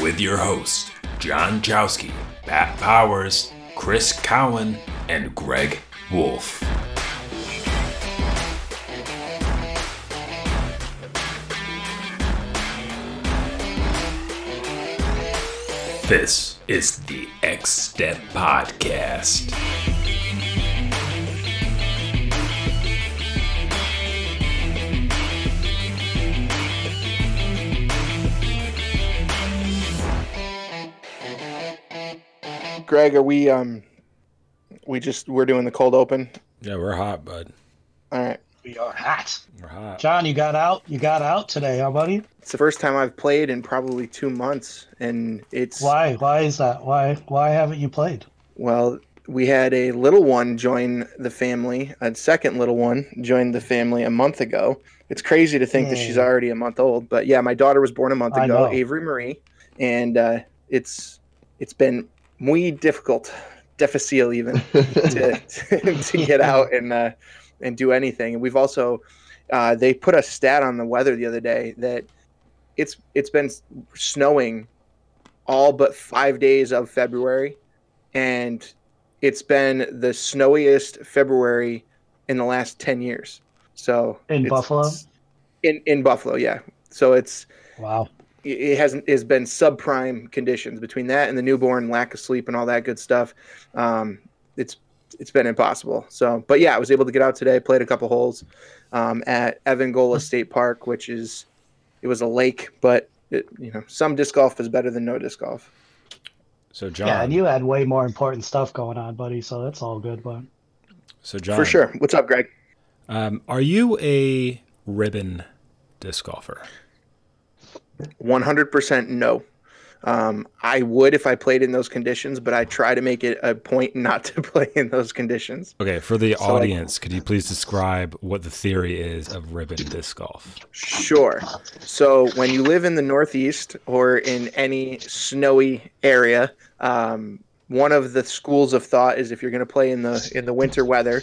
with your hosts, John Jowski, Pat Powers, Chris Cowan, and Greg Wolf. This is the X Step Podcast. Greg, are we um we just we're doing the cold open? Yeah, we're hot, bud. All right. We are hot. We're hot. John, you got out. You got out today, huh, buddy? It's the first time I've played in probably 2 months and it's Why? Why is that? Why? Why haven't you played? well, we had a little one join the family. A second little one joined the family a month ago. It's crazy to think that she's Hmm. already a month old, but yeah, my daughter was born a month ago. Avery Marie, and uh, it's it's been muy difficult, difficile even to, to get out and uh, and do anything. And we've also uh, they put a stat on the weather the other day that it's it's been snowing all but five days of February, and it's been the snowiest February in the last ten years. So In it's- Buffalo? in in Buffalo, yeah. So it's Wow. It- it hasn't has been subprime conditions between that and the newborn lack of sleep and all that good stuff um it's it's been impossible so but yeah i was able to get out today played a couple holes um, at evangola state park which is it was a lake but it, you know some disc golf is better than no disc golf So John, Yeah, and you had way more important stuff going on, buddy. So that's all good. But so John, for sure what's up greg Um, are you a ribbon disc golfer? 100% no um, i would if i played in those conditions but i try to make it a point not to play in those conditions Okay, for the So, like- audience, could you please describe what the theory is of ribbon disc golf? Sure. So when you live in the Northeast or in any snowy area, um, one of the schools of thought is if you're going to play in the in the winter weather,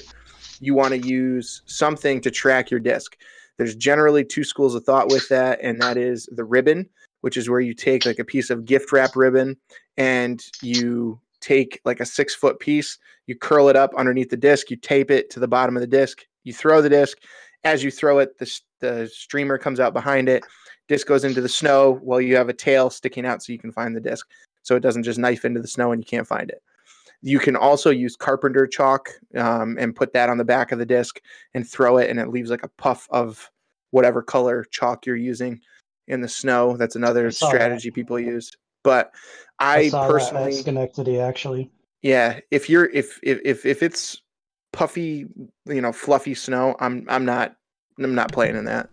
you want to use something to track your disc. There's generally two schools of thought with that, and that is the ribbon, which is where you take like a piece of gift wrap ribbon and you take like a six foot piece, you curl it up underneath the disc, you tape it to the bottom of the disc, you throw the disc. As you throw it, the, the streamer comes out behind it. Disc goes into the snow while you have a tail sticking out so you can find the disc. So it doesn't just knife into the snow and you can't find it. You can also use carpenter chalk um, and put that on the back of the disc and throw it, and it leaves like a puff of whatever color chalk you're using in the snow. That's another saw that. strategy people use. But I, I, personally, Schenectady actually. yeah, if you're if if if if it's puffy, you know, fluffy snow, I'm I'm not I'm not playing in that.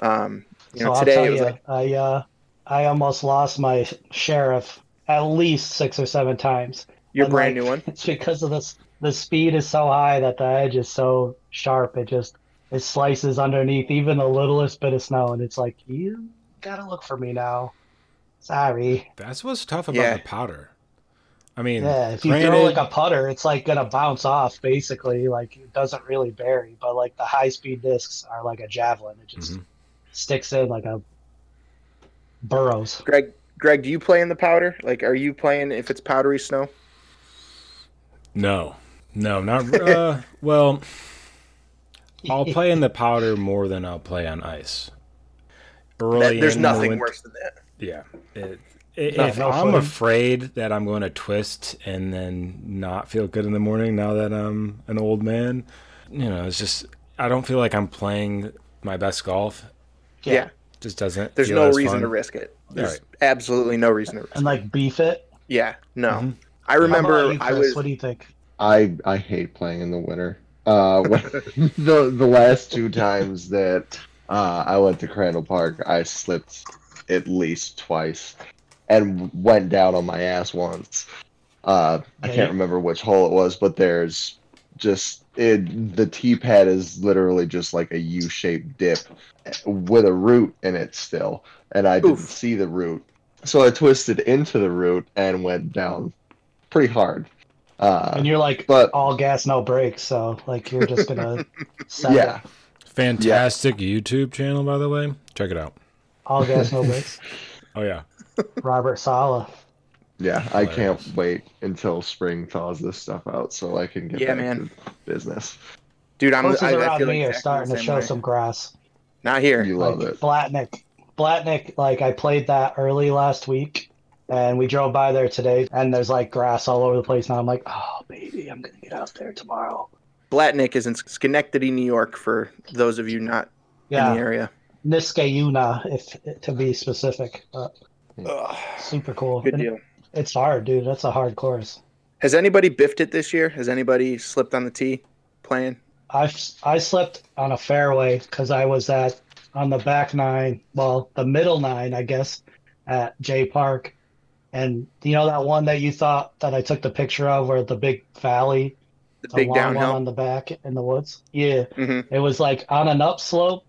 Um, you So know, I'll today it was you, like I uh, I almost lost my sheriff at least six or seven times. Your and, brand like, new one. It's because of this. The speed is so high that the edge is so sharp. It just it slices underneath even the littlest bit of snow, and it's like you gotta look for me now. Sorry. That's what's tough about Yeah. the powder. I mean, Yeah, if you granted, throw like a putter, it's like gonna bounce off basically. Like it doesn't really bury, but like the high speed discs are like a javelin. It just Mhm. sticks in like a burrows. Greg, Greg, do you play in the powder? Like, are you playing if it's powdery snow? No, no, not uh, well. I'll play in the powder more than I'll play on ice. Early That- there's in the nothing win- worse than that. Yeah. It, i- No, if no I'm footing. afraid that I'm going to twist and then not feel good in the morning now that I'm an old man, you know, it's just I don't feel like I'm playing my best golf. Yeah, Just doesn't. there's feel no as reason fun. to risk it. There's Right. absolutely no reason to risk. It. And like beef it. Yeah, no. Mhm. I remember about you, I was What do you think? I I hate playing in the winter. Uh, when, the the last two times that uh, I went to Crandall Park, I slipped at least twice and went down on my ass once. Uh, I can't remember which hole it was, but there's just it. The tee pad is literally just like a U-shaped dip with a root in it still, and I didn't Oof. see the root, so I twisted into the root and went down pretty hard. Uh, And you're like but all gas, no brakes, so like you're just gonna set yeah, it. Fantastic YouTube channel, by the way. Check it out. all gas, no brakes. Oh yeah. Robert Sala. Yeah, I can't wait until spring thaws this stuff out so I can get Yeah, back man. to business. Dude, I'm. Horses I, I around feel me are exactly starting to show way. some grass. Not here. You love it. Blatnick. Blatnick, like I played that early last week and we drove by there today and there's like grass all over the place now. I'm like, oh baby, I'm gonna get out there tomorrow. Blatnick is in Schenectady, New York. For those of you not in the area. Niskayuna, if to be specific. But hmm. Ugh, super cool. good And deal. It's hard, dude. That's a hard course. Has anybody biffed it this year? Has anybody slipped on the tee playing? I I slipped on a fairway because I was at on the back nine, well, the middle nine, I guess, at J Park, and you know that one that you thought that I took the picture of, where the big valley, The the big downhill. on the back in the woods. Yeah, hmm it was like on an upslope,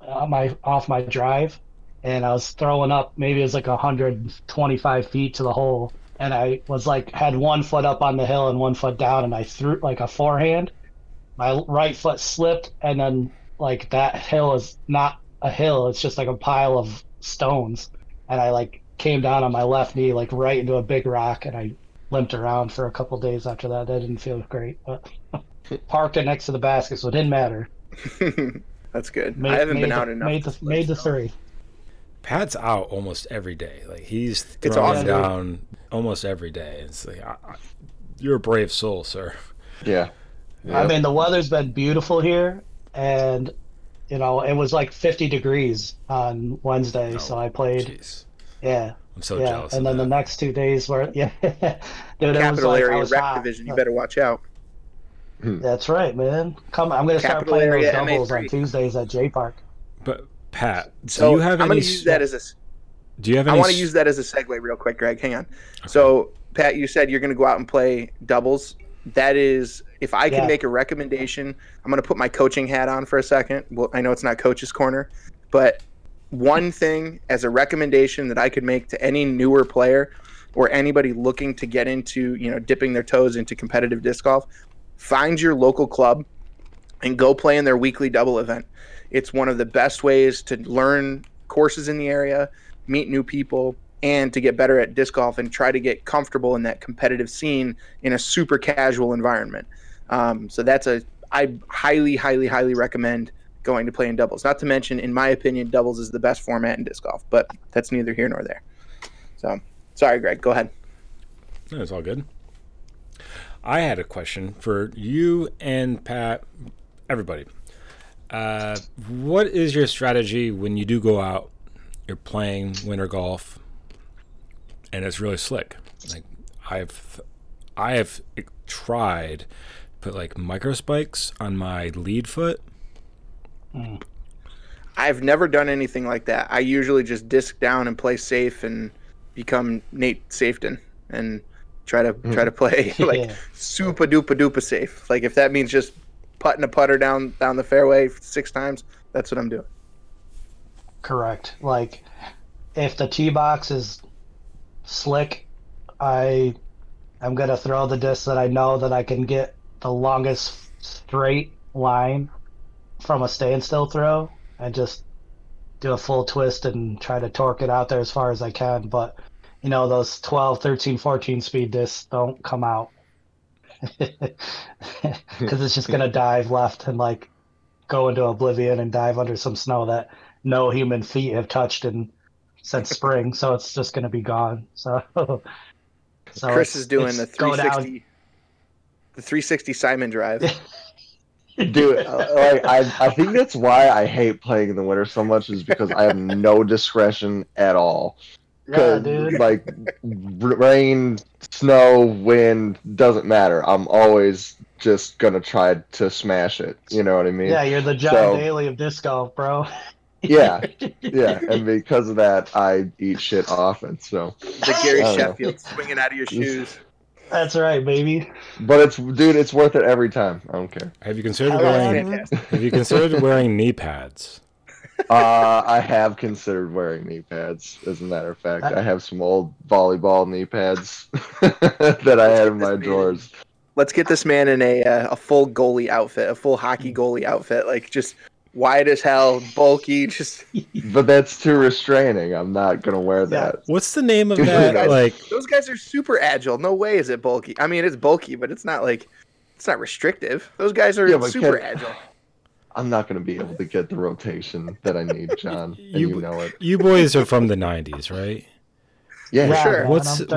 on my off my drive, and I was throwing up. Maybe it was like 125 feet to the hole, and I was like had one foot up on the hill and one foot down, and I threw like a forehand. My right foot slipped, and then like that hill is not a hill; it's just like a pile of stones, and I like came down on my left knee, like right into a big rock, and I limped around for a couple days after that. That didn't feel great, but parked it next to the basket, so it didn't matter. That's good. Made, I haven't made been the, out enough. Made the, slip, made the three. Pat's out almost every day. Like he's It's throwing awesome. down almost every day. It's like I, I, you're a brave soul, sir. Yeah. I mean, the weather's been beautiful here, and you know it was like 50 degrees on Wednesday, oh, so I played. Jeez, Yeah, I'm so yeah, jealous. and of then the next two days were yeah. Dude, it was Capital like, I area was rec hot. division. You better watch out. Hmm. That's right, man. Come, I'm gonna start Capital playing those doubles on MA3. Tuesdays at J Park. But Pat, So do you have I'm any? going to use that as a. do you have Any... I want to use that as a segue real quick, Greg. Hang on. So, Pat, you said you're going to go out and play doubles. That is, if I can Yeah. make a recommendation, I'm going to put my coaching hat on for a second. Well, I know it's not coach's corner, but one thing as a recommendation that I could make to any newer player or anybody looking to get into, you know, dipping their toes into competitive disc golf, find your local club and go play in their weekly double event. It's one of the best ways to learn courses in the area, meet new people, and to get better at disc golf and try to get comfortable in that competitive scene in a super casual environment. Um, so that's a I highly, highly, highly recommend going to play in doubles. Not to mention, in my opinion, doubles is the best format in disc golf, but that's neither here nor there. So sorry, Greg. Go ahead. No, it's all good. I had a question for you and Pat, everybody. Uh, what is your strategy when you do go out? You're playing winter golf, and it's really slick. Like I've, I have tried put like micro spikes on my lead foot. Mm. I've never done anything like that. I usually just disc down and play safe and become Nate Safeton and try to try to mm. play like Yeah. super duper duper safe. Like if that means just putting a putter down down the fairway six times, that's what I'm doing. Correct. Like, if the tee box is slick, I am gonna throw the disc that I know that I can get the longest straight line from a standstill throw, and just do a full twist and try to torque it out there as far as I can. But you know, those 12, 13, 14 speed discs don't come out because it's just gonna dive left and like go into oblivion and dive under some snow that no human feet have touched in since spring, so it's just going to be gone. So, so Chris is doing the 360 the 360 Simon drive. Dude, uh, like I, I think that's why I hate playing in the winter so much is because I have no discretion at all. yeah, 'Cause, dude. Like rain, snow, wind doesn't matter. I'm always just gonna try to smash it. You know what I mean? Yeah, you're the John So- Daly of disc golf, bro. yeah, yeah. And because of that, I eat shit often. So, The Gary I don't know. Sheffield swinging out of your shoes. That's right, baby. but it's dude, it's worth it every time. I don't care. Have you considered Hell That's wearing? fantastic. Have you considered wearing knee pads? Uh, I have considered wearing knee pads. As a matter of fact, I have some old volleyball knee pads that I had in my drawers. Let's get this man in a uh, a full goalie outfit, a full hockey goalie outfit. Like just wide as hell, bulky. Just But that's too restraining. I'm not gonna wear that. What's the name of Dude, that? guys- Like, those guys are super agile. No way is it bulky. I mean, it's bulky, but it's not like it's not restrictive. Those guys are Yeah, super can- agile. I'm not gonna be able to get the rotation that I need, John, and You- you, know it. you boys are from the '90s, right? Yeah, Yeah, sure. What's what's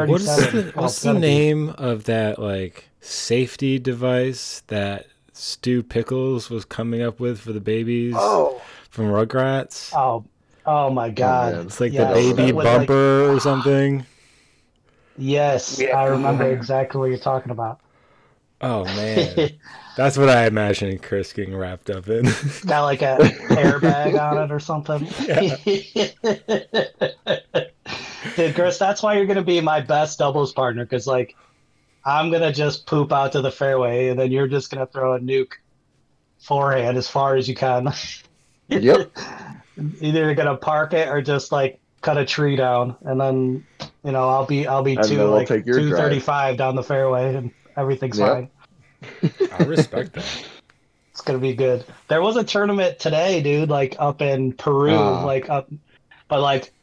the Oh, what's the name of that like safety device that Stu Pickles was coming up with for the babies Oh, from Rugrats? Oh, oh my oh, God! man. It's like Yes, the baby that was like- bumper or something. yes, Yeah. I remember exactly what you're talking about. Oh man, that's what I imagined Chris getting wrapped up in. Got like a airbag on it or something. Dude, Chris, that's why you're gonna be my best doubles partner, because like I'm gonna just poop out to the fairway, and then you're just gonna throw a nuke forehand as far as you can. Yep. Either you're gonna park it or just like cut a tree down, and then you know I'll be I'll be And two like take your two drive. down the fairway, and everything's Yep. fine. I respect that. It's gonna be good. There was a tournament today, dude, like up in Peru, Ah. like up, but like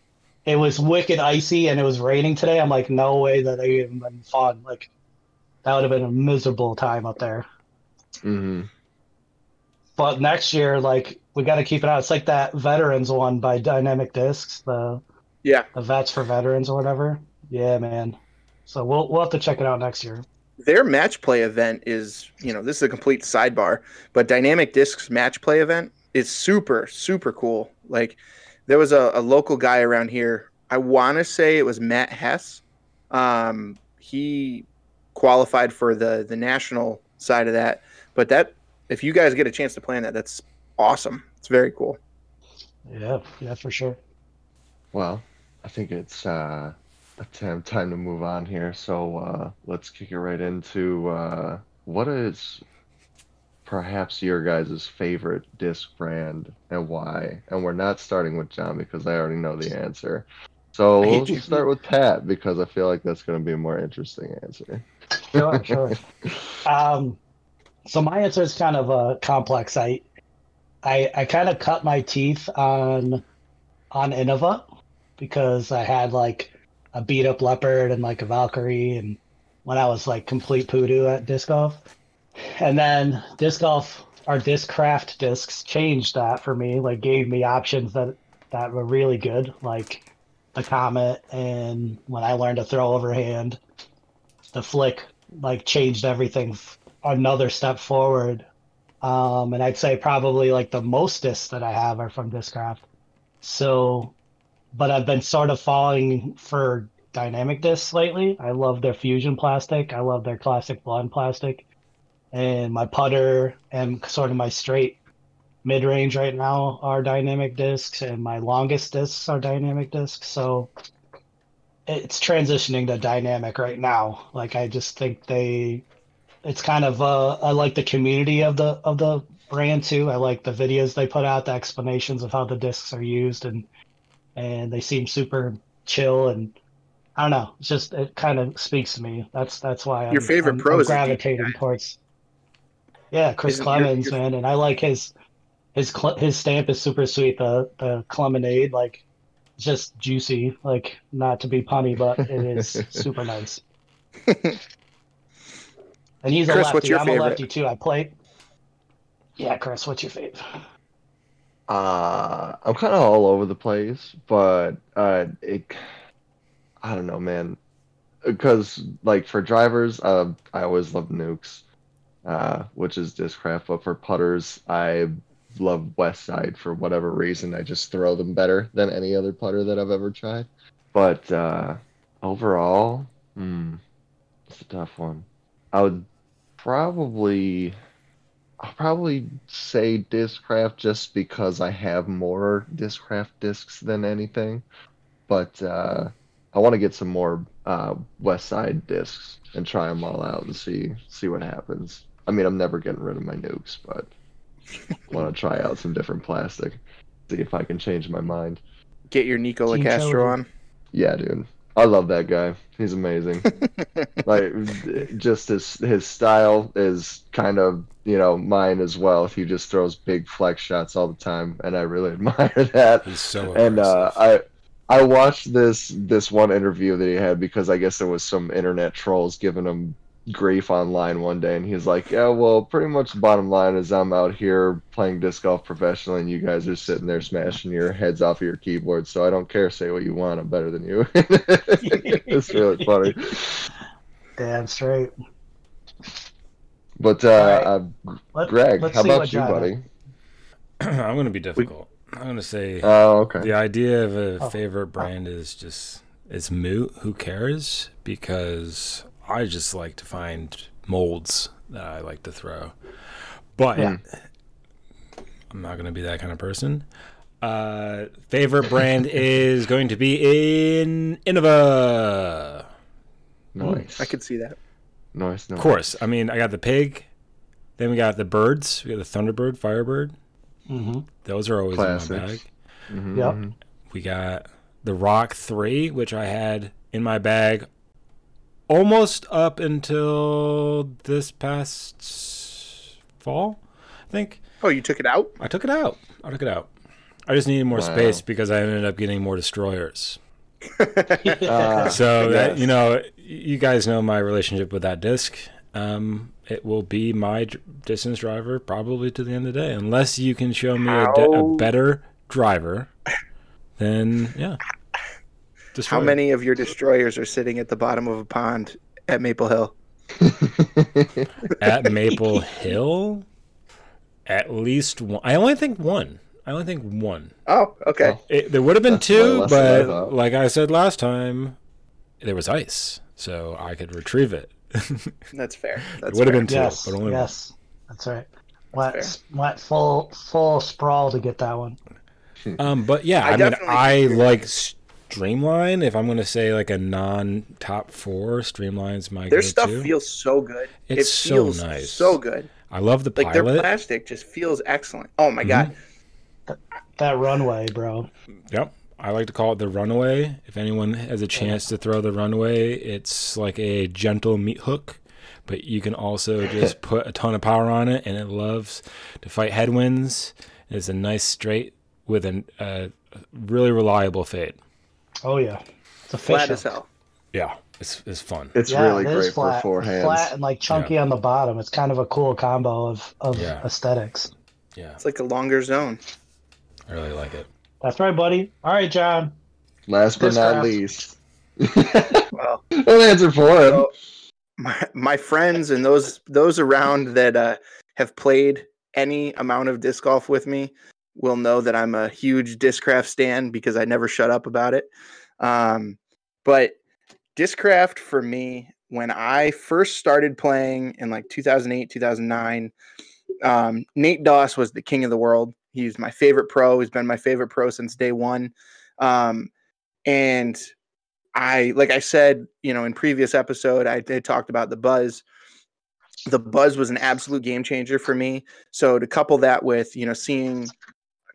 it was wicked icy and it was raining today. I'm like, no way that they even been fun. Like that would have been a miserable time up there. hmm But next year, like we got to keep it out. It's like that veterans one by Dynamic Discs, the yeah. the vets for veterans or whatever. Yeah, man. So we'll we'll have to check it out next year. Their match play event is, you know, this is a complete sidebar, but Dynamic Discs match play event is super, super cool. Like, there was a, a local guy around here. I want to say it was Matt Hess. Um, he qualified for the the national side of that. But that, if you guys get a chance to play in that, that's awesome. It's very cool. Yeah, yeah, for sure. Well, I think it's uh, a time time to move on here. So uh, let's kick it right into uh, what is perhaps your guys' favorite disc brand and why. And we're not starting with John because I already know the answer. So I hate let's you. start with Pat because I feel like that's going to be a more interesting answer. Sure, sure. Um, so my answer is kind of uh, complex. I, I, I kind of cut my teeth on, on Innova, because I had like a beat up leopard and like a Valkyrie, and when I was like complete poodoo at disc golf, and then disc golf or Discraft discs changed that for me. Like gave me options that that were really good, like the Comet, and when I learned to throw overhand, the flick like changed everything f- another step forward. Um, and I'd say probably like the most discs that I have are from Discraft. So, but I've been sort of falling for dynamic discs lately. I love their fusion plastic. I love their classic blend plastic. And my putter and sort of my straight mid range right now are dynamic discs, and my longest discs are dynamic discs. So it's transitioning to dynamic right now. Like I just think they, it's kind of uh, I like the community of the of the brand too. I like the videos they put out, the explanations of how the discs are used, and and they seem super chill and I don't know. It's just it kind of speaks to me. That's that's why I'm, Your favorite I'm, pro I'm is gravitating towards. Yeah, Chris Isn't Clemons, your- man, and I like his his his stamp is super sweet. The the Clemonade, like just juicy. Like not to be punny, but it is super nice. And he's a Chris, lefty. what's your I'm favorite? a lefty too. I play. Yeah, Chris, what's your favorite? Uh, I'm kind of all over the place, but uh, it, I don't know, man. Because like for drivers, uh, I always love nukes, uh, which is Discraft. But for putters, I love West Side for whatever reason. I just throw them better than any other putter that I've ever tried. But uh, overall, hmm, it's a tough one. I would probably. I'll probably say Discraft just because I have more Discraft discs than anything. But uh, I want to get some more uh, West Side discs and try them all out and see see what happens. I mean, I'm never getting rid of my nukes, but want to try out some different plastic, see if I can change my mind. Get your Nikko Team Locastro Trilogy. on. Yeah, dude. I love that guy. He's amazing. like just his his style is kind of you know mine as well. He just throws big flex shots all the time, and I really admire that. He's so and uh. I I watched this this one interview that he had because I guess there was some internet trolls giving him grief online one day, and he's like, "Yeah, well, pretty much the bottom line is I'm out here playing disc golf professionally, and you guys are sitting there smashing your heads off of your keyboard. So I don't care. Say what you want. I'm better than you." it's really funny. Damn straight. But uh, Alright. uh Let, Greg, let's how about you, buddy? I'm gonna be difficult. I'm gonna say Oh, okay. the idea of a Oh. favorite brand is just it's moot. Who cares? Because I just like to find molds that I like to throw. But Yeah. I'm not gonna be that kind of person. Uh, favorite brand is going to be in Innova. Nice. I could see that. Nice. Nice. Of course. I mean, I got the pig. Then we got the birds. We got the Thunderbird, Firebird. Mhm. Those are always in my Classics. bag. Mhm, Yep. mhm. We got the Roc3, which I had in my bag almost up until this past fall, I think. Oh, you took it out? I took it out. I took it out. I just needed more Wow. space because I ended up getting more destroyers. Ah, So that yes. you know, you guys know my relationship with that disc. Um, it will be my dr- distance driver probably to the end of the day, unless you can show me a, de- a better driver. Then yeah. How many of your destroyers are sitting at the bottom of a pond at Maple Hill? at Maple Hill? At least one. I only think one. I only think one. Oh, okay. Oh. It, there would have been That's two, less I but like I said last time, there was ice, so I could retrieve it. That's fair. it That's would have been two, Yes. but only Yes. That's right. Went, That's went full full sprawl to get that one. one. Um, but yeah, I I, mean, I think you're like Streamline. If I'm going to say like a non-top four, Streamline's my Their go-to. stuff feels so good. It's it so feels nice. So good. I love the Like their plastic just feels excellent. Oh my Mhm. god. That runway, bro. Yep. I like to call it the runway. If anyone has a chance to throw the runway, it's like a gentle meat hook, but you can also just put a ton of power on it, and it loves to fight headwinds. It's a nice straight with a uh, really reliable fade. Oh yeah. It's a Flat fish as hell. Yeah, it's it's fun. It's Yeah, really it is great flat, for forehands. It's flat and like chunky on the bottom. It's kind of a cool combo of, of Yeah. aesthetics. Yeah, It's like a longer zone. I really like it. That's right, buddy. All right, John. Last but not Discraft. least. Well, Don't answer for him. So- my my friends and those those around that uh, have played any amount of disc golf with me will know that I'm a huge Discraft stan because I never shut up about it. Um, but Discraft for me, when I first started playing in like 2008, 2009, um, Nate Doss was the king of the world. He's my favorite pro. He's been my favorite pro since day one. Um, and I, like I said, you know, in previous episode, I did talked about the buzz. The buzz was an absolute game changer for me. So to couple that with, you know, seeing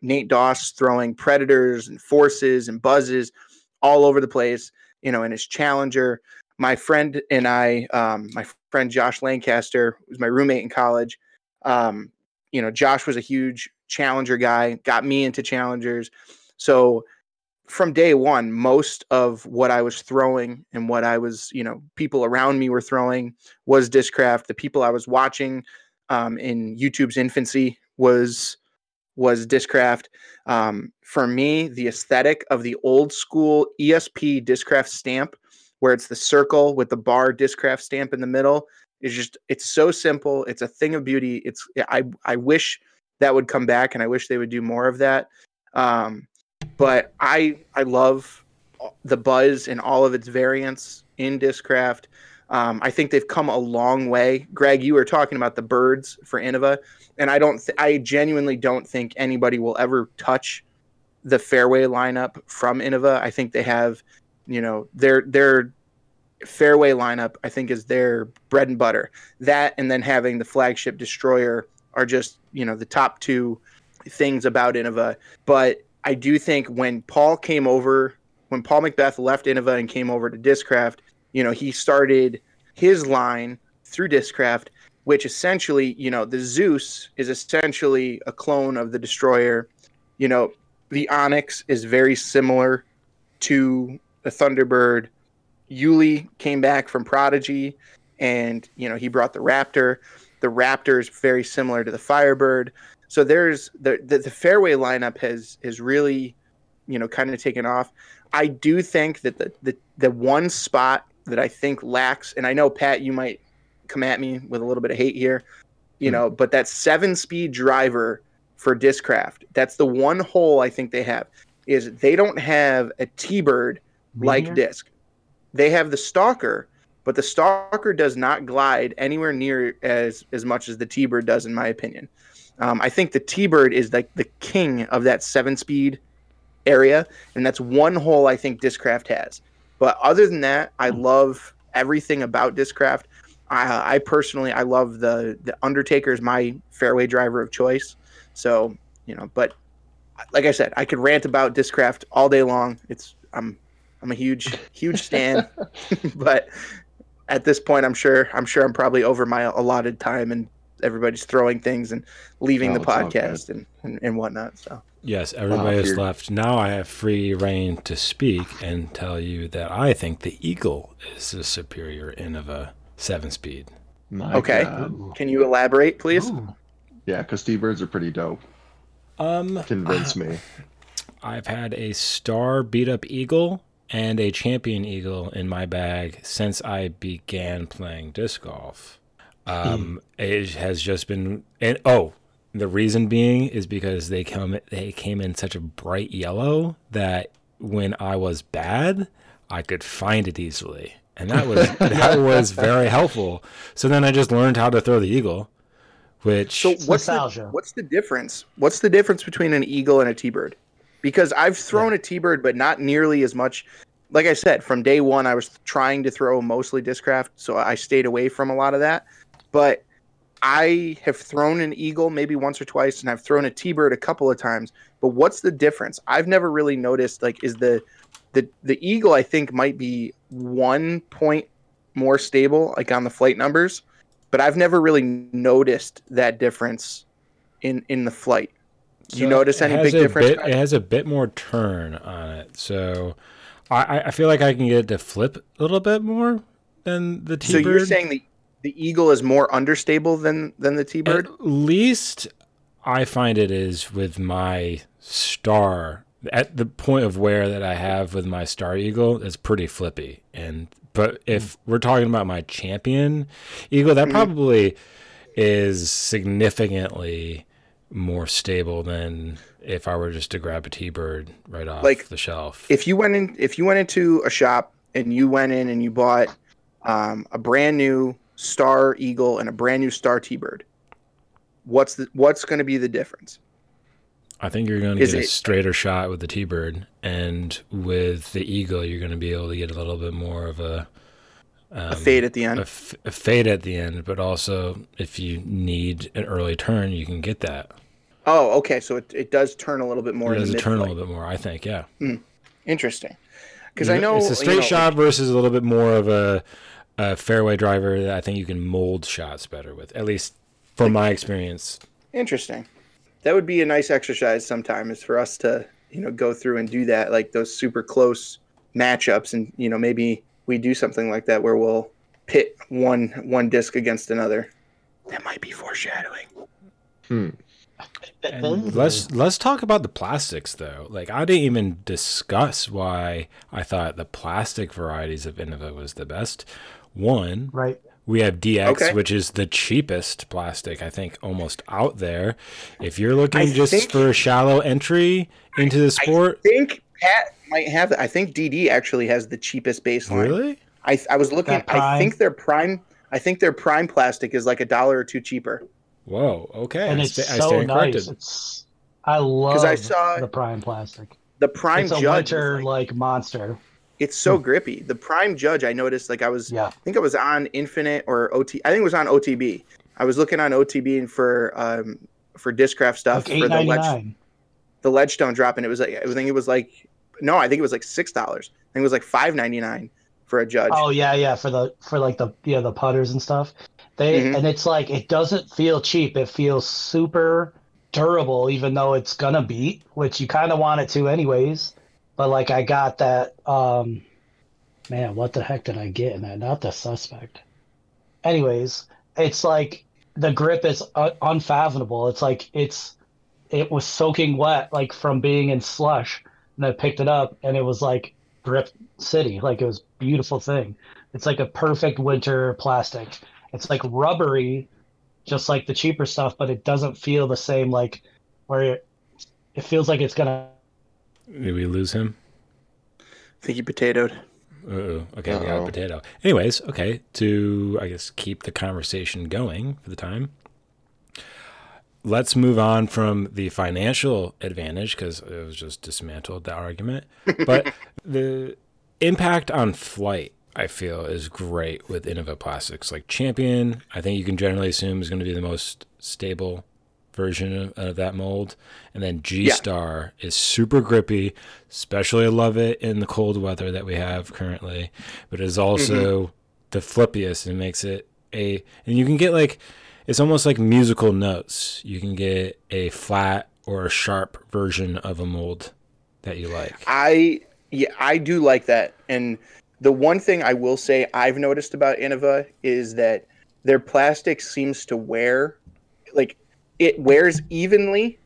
Nate Doss throwing predators and forces and buzzes all over the place, you know, in his challenger. My friend and I, um, my friend Josh Lancaster was my roommate in college. Um, you know, Josh was a huge challenger guy, got me into challengers. So from day one, most of what I was throwing and what I was, you know, people around me were throwing was Discraft. The people I was watching um, in YouTube's infancy was was Discraft. Um, for me, the aesthetic of the old school ESP Discraft stamp, where it's the circle with the bar Discraft stamp in the middle, is just it's so simple. It's a thing of beauty. It's I I wish that would come back, and I wish they would do more of that. Um, but I I love the buzz and all of its variants in Discraft. Um, I think they've come a long way. Greg, you were talking about the birds for Innova, and I don't. Th- I genuinely don't think anybody will ever touch the fairway lineup from Innova. I think they have, you know, their their fairway lineup. I think is their bread and butter. That and then having the flagship destroyer are just you know the top two things about Innova. But I do think when Paul came over when Paul McBeth left Innova and came over to Discraft, you know, he started his line through Discraft, which essentially, you know, the Zeus is essentially a clone of the Destroyer. You know, the Onyx is very similar to the Thunderbird. Uli came back from Prodigy, and you know he brought the Raptor. The Raptor is very similar to the Firebird. So there's the the, the fairway lineup has has really, you know, kind of taken off. I do think that the the the one spot that I think lacks, and I know Pat, you might come at me with a little bit of hate here, you know, but that seven speed driver for Discraft, that's the one hole I think they have is they don't have a T Bird like disc. They have the Stalker, but the Stalker does not glide anywhere near as as much as the T Bird does, in my opinion. Um, I think the T Bird is like the king of that seven speed area, and that's one hole I think Discraft has. But other than that, I hmm. love everything about Discraft. I, I personally, I love the the Undertaker is my fairway driver of choice. So you know, but like I said, I could rant about Discraft all day long. It's I'm I'm a huge huge stan, but at this point, I'm sure I'm sure I'm probably over my allotted time, and everybody's throwing things and leaving Oh, the podcast and, and and whatnot. So Yes, everybody has you're- left. Now I have free reign to speak and tell you that I think the Eagle is the superior Innova seven speed. My Okay. God. can you elaborate, please? Ooh. Yeah, because T-Birds are pretty dope. Um, Convince me. I've had a star beat up Eagle and a champion Eagle in my bag since I began playing disc golf. Um, it has just been and oh, the reason being is because they come they came in such a bright yellow that when I was bad, I could find it easily. And that was that was very helpful. So then I just learned how to throw the eagle, which So what's the, nostalgia. what's the difference? What's the difference between an eagle and a T-bird? Because I've thrown a T-bird, but not nearly as much. Like I said, from day one, I was trying to throw mostly discraft, so I stayed away from a lot of that. But I have thrown an eagle maybe once or twice, and I've thrown a T-bird a couple of times. But what's the difference? I've never really noticed. Like, is the the the eagle? I think might be one point more stable, like on the flight numbers but I've never really noticed that difference in in the flight. Do you notice any big difference? Bit, it has a bit more turn on it, so I, I- feel like I can get it to flip a little bit more than the T bird. so bird. you're saying the the eagle is more understable than than the T bird? At least I find it is with my star at the point of wear that I have with my star eagle. It's pretty flippy, and but if we're talking about my champion eagle, that Mhm. probably is significantly more stable than if I were just to grab a T bird right off Like, the shelf. If you went in if you went into a shop and you went in and you bought um, a brand new star eagle and a brand new star T bird, what's the what's going to be the difference? I think you're going to Is get a straighter shot with the T-bird, and with the eagle, you're going to be able to get a little bit more of a um, A fade at the end. f- a fade at the end. But also, if you need an early turn, you can get that. Oh, okay. So it, it does turn a little bit more It does turn a little bit more, I think. Yeah, Interesting. Because I know it's a you straight know, shot versus a little bit more of a, a fairway driver that I think you can mold shots better with. At least from my experience. Interesting. That would be a nice exercise sometime is for us to, you know, go through and do that, like those super close matchups and, you know, maybe we do something like that where we'll pit one one disc against another. That might be foreshadowing. Hmm. And let's let's talk about the plastics though. Like I didn't even discuss why I thought the plastic varieties of Innova was the best. One, right. we have DX, Okay. which is the cheapest plastic I think almost out there. If you're looking I just think- for a shallow entry into the sport, I think Pat might have that. I think DD actually has the cheapest baseline. really? I I was looking I think their prime I think their prime plastic is like a dollar or two cheaper. Whoa, okay. and I, it's sta- I so stand nice. corrected. It's I love I saw- the prime plastic. The prime it's a judge is winter like- like monster. It's so grippy. The prime judge I noticed like I was Yeah. I think I was on Infinite or OT. I think it was on OTB. I was looking on OTB and for um for Discraft stuff Like for the ledge the ledgestone drop, and it was like I think it was like no, I think it was like six dollars. I think it was like five ninety nine for a judge. Oh yeah, yeah, for the for like the yeah the putters and stuff. They Mhm. and it's like it doesn't feel cheap. It feels super durable, even though it's gonna beat, which you kind of want it to anyways. But like I got that. um Man, what the heck did I get in that? Not the suspect. Anyways, it's like the grip is unfathomable. It's like it's it was soaking wet, like from being in slush, and I picked it up, and it was like grip city, like it was beautiful thing. It's like a perfect winter plastic. It's like rubbery, just like the cheaper stuff, but it doesn't feel the same. Like where it, it feels like it's gonna. Did we lose him? I think he potatoed. Uh-oh. Okay, we got a Uh-oh. potato. Anyways, okay, to I guess keep the conversation going for the time. Let's move on from the financial advantage because it was just dismantled that argument. But the impact on flight, I feel, is great with Innova Plastics. Like Champion, I think you can generally assume is going to be the most stable version of, of that mold. And then G Star is super grippy, especially I love it in the cold weather that we have currently. But it is also mm-hmm. the flippiest and makes it a and you can get like it's almost like musical notes. You can get a flat or a sharp version of a mold that you like. I yeah, I do like that. And the one thing I will say I've noticed about Innova is that their plastic seems to wear like it wears evenly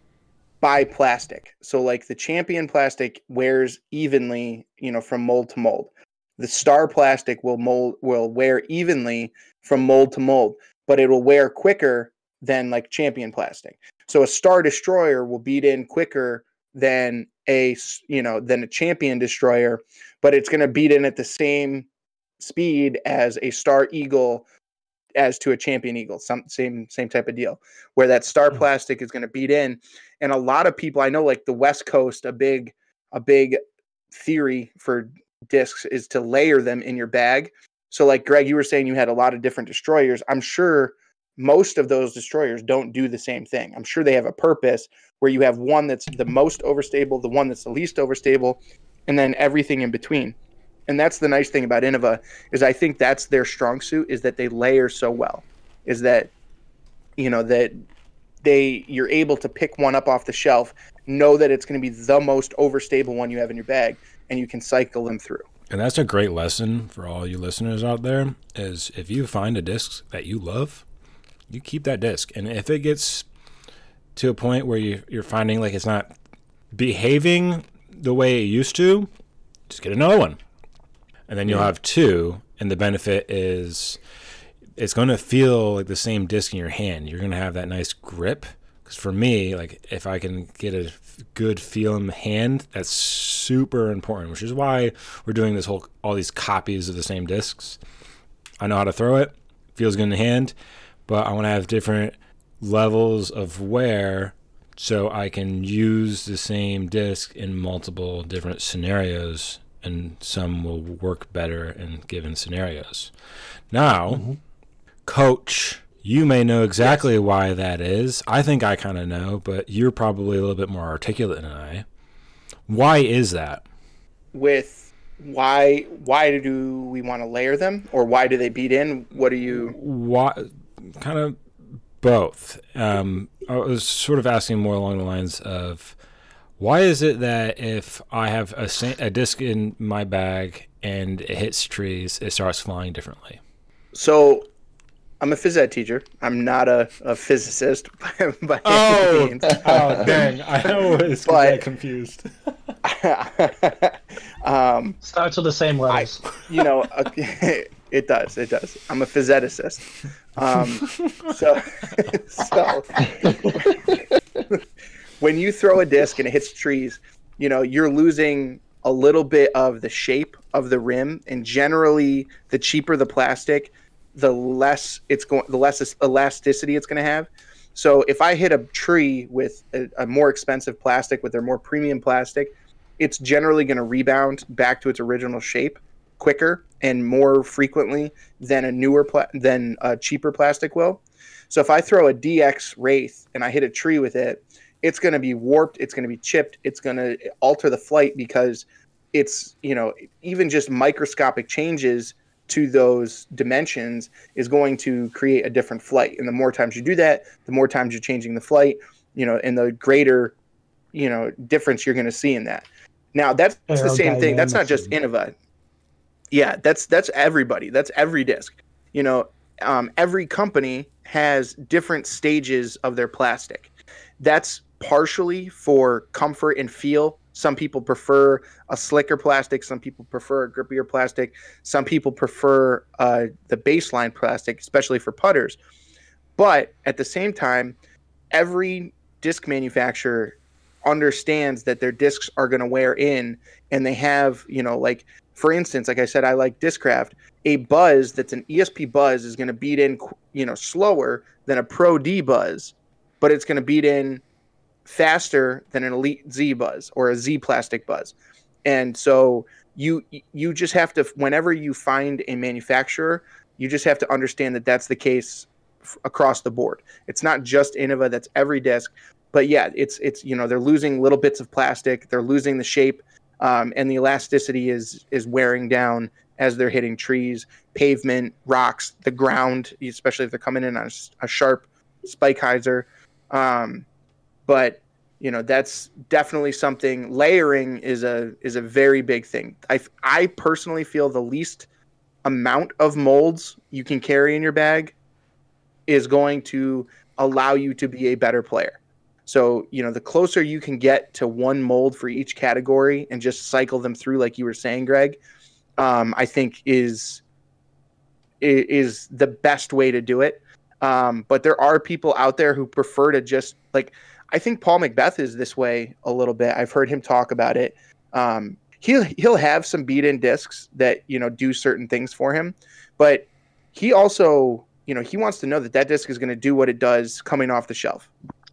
by plastic. So like the champion plastic wears evenly, you know, from mold to mold. The star plastic will mold will wear evenly from mold to mold, but it will wear quicker than like champion plastic. So a star destroyer will beat in quicker than a you know than a champion destroyer, but it's going to beat in at the same speed as a star eagle as to a champion eagle some same same type of deal where that star Mhm. plastic is going to beat in. And a lot of people i know like the west coast a big a big theory for discs is to layer them in your bag. So like greg you were saying you had a lot of different destroyers. I'm sure most of those destroyers don't do the same thing. I'm sure they have a purpose where you have one that's the most overstable the one that's the least overstable and then everything in between and that's the nice thing about innova is i think that's their strong suit is that they layer so well is that you know that they you're able to pick one up off the shelf know that it's going to be the most overstable one you have in your bag and you can cycle them through And that's a great lesson for all you listeners out there is if you find a disc that you love, you keep that disc. And if it gets to a point where you, you're finding like it's not behaving the way it used to, just get another one. And then you'll have two. And the benefit is it's going to feel like the same disc in your hand. You're going to have that nice grip. Because for me, like if I can get a good feel in the hand, that's super important. Which is why we're doing this whole all these copies of the same discs. I know how to throw it, feels good in the hand, but I want to have different levels of wear so I can use the same disc in multiple different scenarios, and some will work better in given scenarios. Now, coach, you may know exactly why that is. I think I kind of know, but you're probably a little bit more articulate than I. Why is that? with why why do we want to layer them or why do they beat in what do you Why? Kind of both. Um, I was sort of asking more along the lines of why is it that if I have a, a disc in my bag and it hits trees, it starts flying differently? so i'm a phys ed teacher i'm not a, a physicist by, by Oh. any means Oh, dang. I always But- get confused. um, Starts with the same letters. you know, uh, it does. It does. I'm a physeticist. Um, so, so when you throw a disc and it hits trees, you know, you're losing a little bit of the shape of the rim, and generally, the cheaper the plastic, the less it's going, the less elasticity it's going to have. So, if I hit a tree with a, a more expensive plastic, with their more premium plastic, it's generally going to rebound back to its original shape quicker and more frequently than a newer pla- than a cheaper plastic will. So if I throw a DX Wraith and I hit a tree with it, it's going to be warped, it's going to be chipped, it's going to alter the flight because it's you know even just microscopic changes to those dimensions is going to create a different flight. And the more times you do that the more times you're changing the flight you know and the greater you know difference you're going to see in that. Now that's the same thing that's not just innova. Yeah that's that's everybody that's every disc. You know um, every company has different stages of their plastic. That's partially for comfort and feel some people prefer a slicker plastic. Some people prefer a grippier plastic. Some people prefer uh, the baseline plastic, especially for putters. But at the same time, every disc manufacturer understands that their discs are going to wear in, and they have, you know, like for instance, like I said, I like Discraft. A buzz that's an ESP buzz is going to beat in, you know, slower than a Pro D buzz, but it's going to beat in faster than an elite Z buzz or a Z plastic buzz. And so you you just have to whenever you find a manufacturer, you just have to understand that that's the case f- across the board. It's not just Innova, that's every disc. But yeah, it's it's you know they're losing little bits of plastic, they're losing the shape, um, and the elasticity is is wearing down as they're hitting trees, pavement, rocks, the ground, especially if they're coming in on a, a sharp spike hyzer. Um, but you know that's definitely something layering is a is a very big thing. I i personally feel the least amount of molds you can carry in your bag is going to allow you to be a better player. So you know the closer you can get to one mold for each category and just cycle them through like you were saying greg um, i think is is the best way to do it. Um, but there are people out there who prefer to just like I think Paul McBeth is this way a little bit. I've heard him talk about it. Um, he'll he'll have some beat-in discs that you know do certain things for him, but he also you know he wants to know that that disc is going to do what it does coming off the shelf.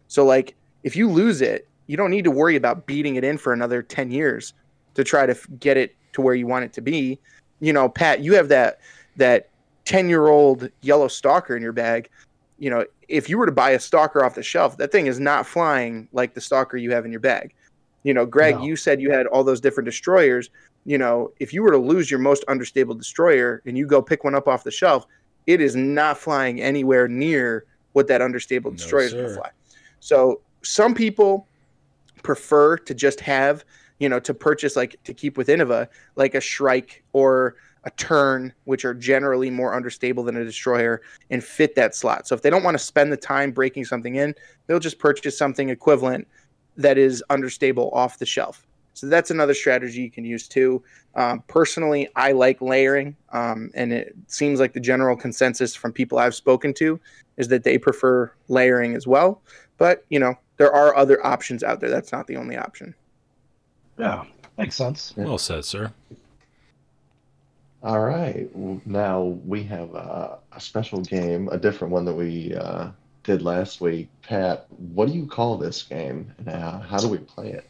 So like if you lose it, you don't need to worry about beating it in for another ten years to try to get it to where you want it to be. You know, Pat, you have that that ten year old yellow stalker in your bag you know, if you were to buy a stalker off the shelf, that thing is not flying like the stalker you have in your bag. You know, Greg, no. you said you had all those different destroyers. You know, if you were to lose your most understable destroyer and you go pick one up off the shelf, it is not flying anywhere near what that understable destroyer no, is going to fly. So some people prefer to just have, you know, to purchase like to keep with Innova, like a Shrike or a Tern, which are generally more understable than a destroyer, and fit that slot. So if they don't want to spend the time breaking something in, they'll just purchase something equivalent that is understable off the shelf. So that's another strategy you can use too. Um, personally, I like layering, um, and it seems like the general consensus from people I've spoken to is that they prefer layering as well. But you know, there are other options out there. That's not the only option. Yeah, makes sense. Well said, sir. All right. Now we have a, a special game, a different one that we uh, did last week. Pat, what do you call this game, how do we play it?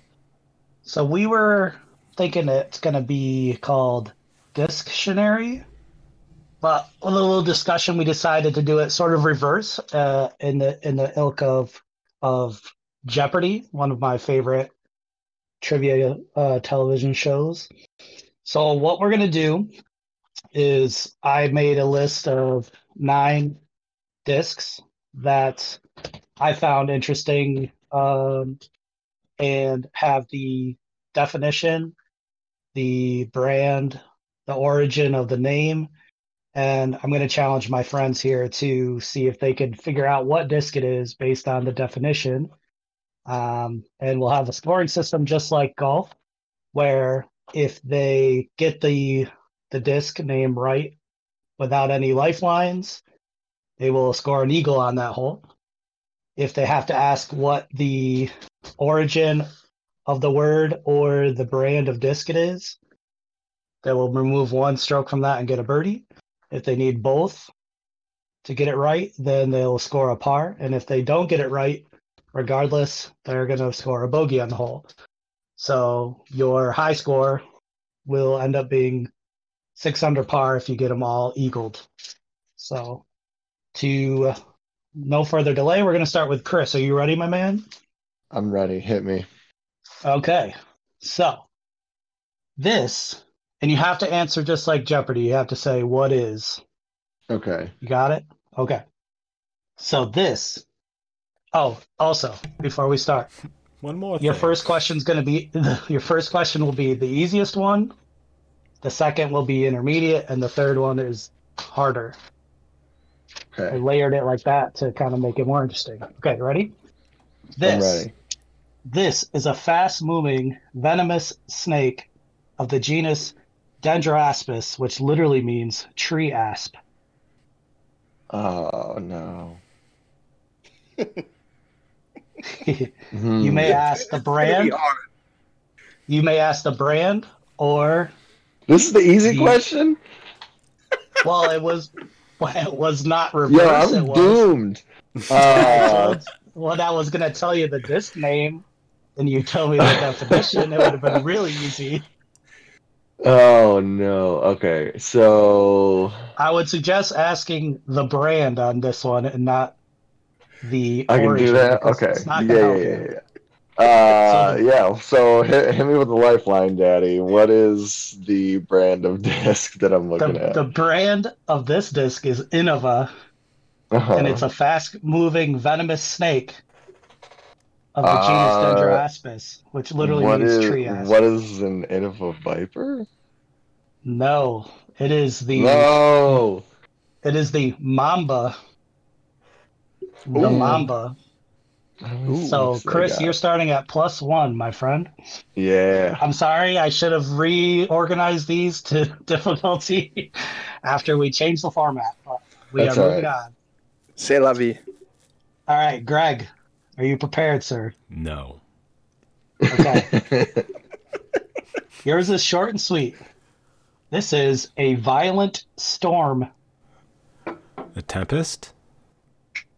So we were thinking it's going to be called Dictionary, but with a little discussion, we decided to do it sort of reverse uh, in the in the ilk of of Jeopardy, one of my favorite trivia uh, television shows. So what we're gonna do is I made a list of nine discs that I found interesting um, and have the definition, the brand, the origin of the name. And I'm going to challenge my friends here to see if they can figure out what disc it is based on the definition. Um, and we'll have a scoring system just like golf, where if they get the the disc name right without any lifelines, they will score an eagle on that hole. If they have to ask what the origin of the word or the brand of disc it is, they will remove one stroke from that and get a birdie. If they need both to get it right, then they'll score a par. And if they don't get it right, regardless, they're going to score a bogey on the hole. So your high score will end up being six under par if you get them all eagled. So, to uh, no further delay, we're going to start with Chris. Are you ready, my man? I'm ready. Hit me. Okay. So, This, and you have to answer just like Jeopardy. You have to say, what is? Okay. You got it? Okay. So this. Oh, also, before we start, One more. your thing. first is going to be your first question will be the easiest one. The second will be intermediate, and the third one is harder. I layered it like that to kind of make it more interesting. Okay, ready? This. I'm ready. This is a fast moving venomous snake of the genus Dendroaspis, which literally means tree asp. Oh no. you Hmm. may ask the It's gonna be brand, you may ask the brand, or This is the easy question. well, it was well, it was not Yeah, reverse. it I'm was. doomed. Uh, well, I was gonna tell you the disc name, and you told me the definition. It would have been really easy. oh no. Okay. So I would suggest asking the brand on this one and not the. I can do that. Okay. Yeah, yeah, yeah, yeah. Uh, yeah. So hit, hit me with the lifeline, Daddy. What is the brand of disc that I'm looking The, at? the brand of this disc is Innova, Uh-huh. and it's a fast-moving venomous snake of the Uh, genus Dendroaspis, which literally means is- tree asp. What is an Innova Viper? No, it is the No. it is the Mamba. The Ooh. Mamba. Ooh, So, Chris, you're starting at plus one, my friend. Yeah. I'm sorry, I should have reorganized these to difficulty after we changed the format, but we That's are moving right. on. C'est la vie. All right, Greg, are you prepared, sir? No. Okay. Yours is short and sweet. This is a violent storm. A tempest.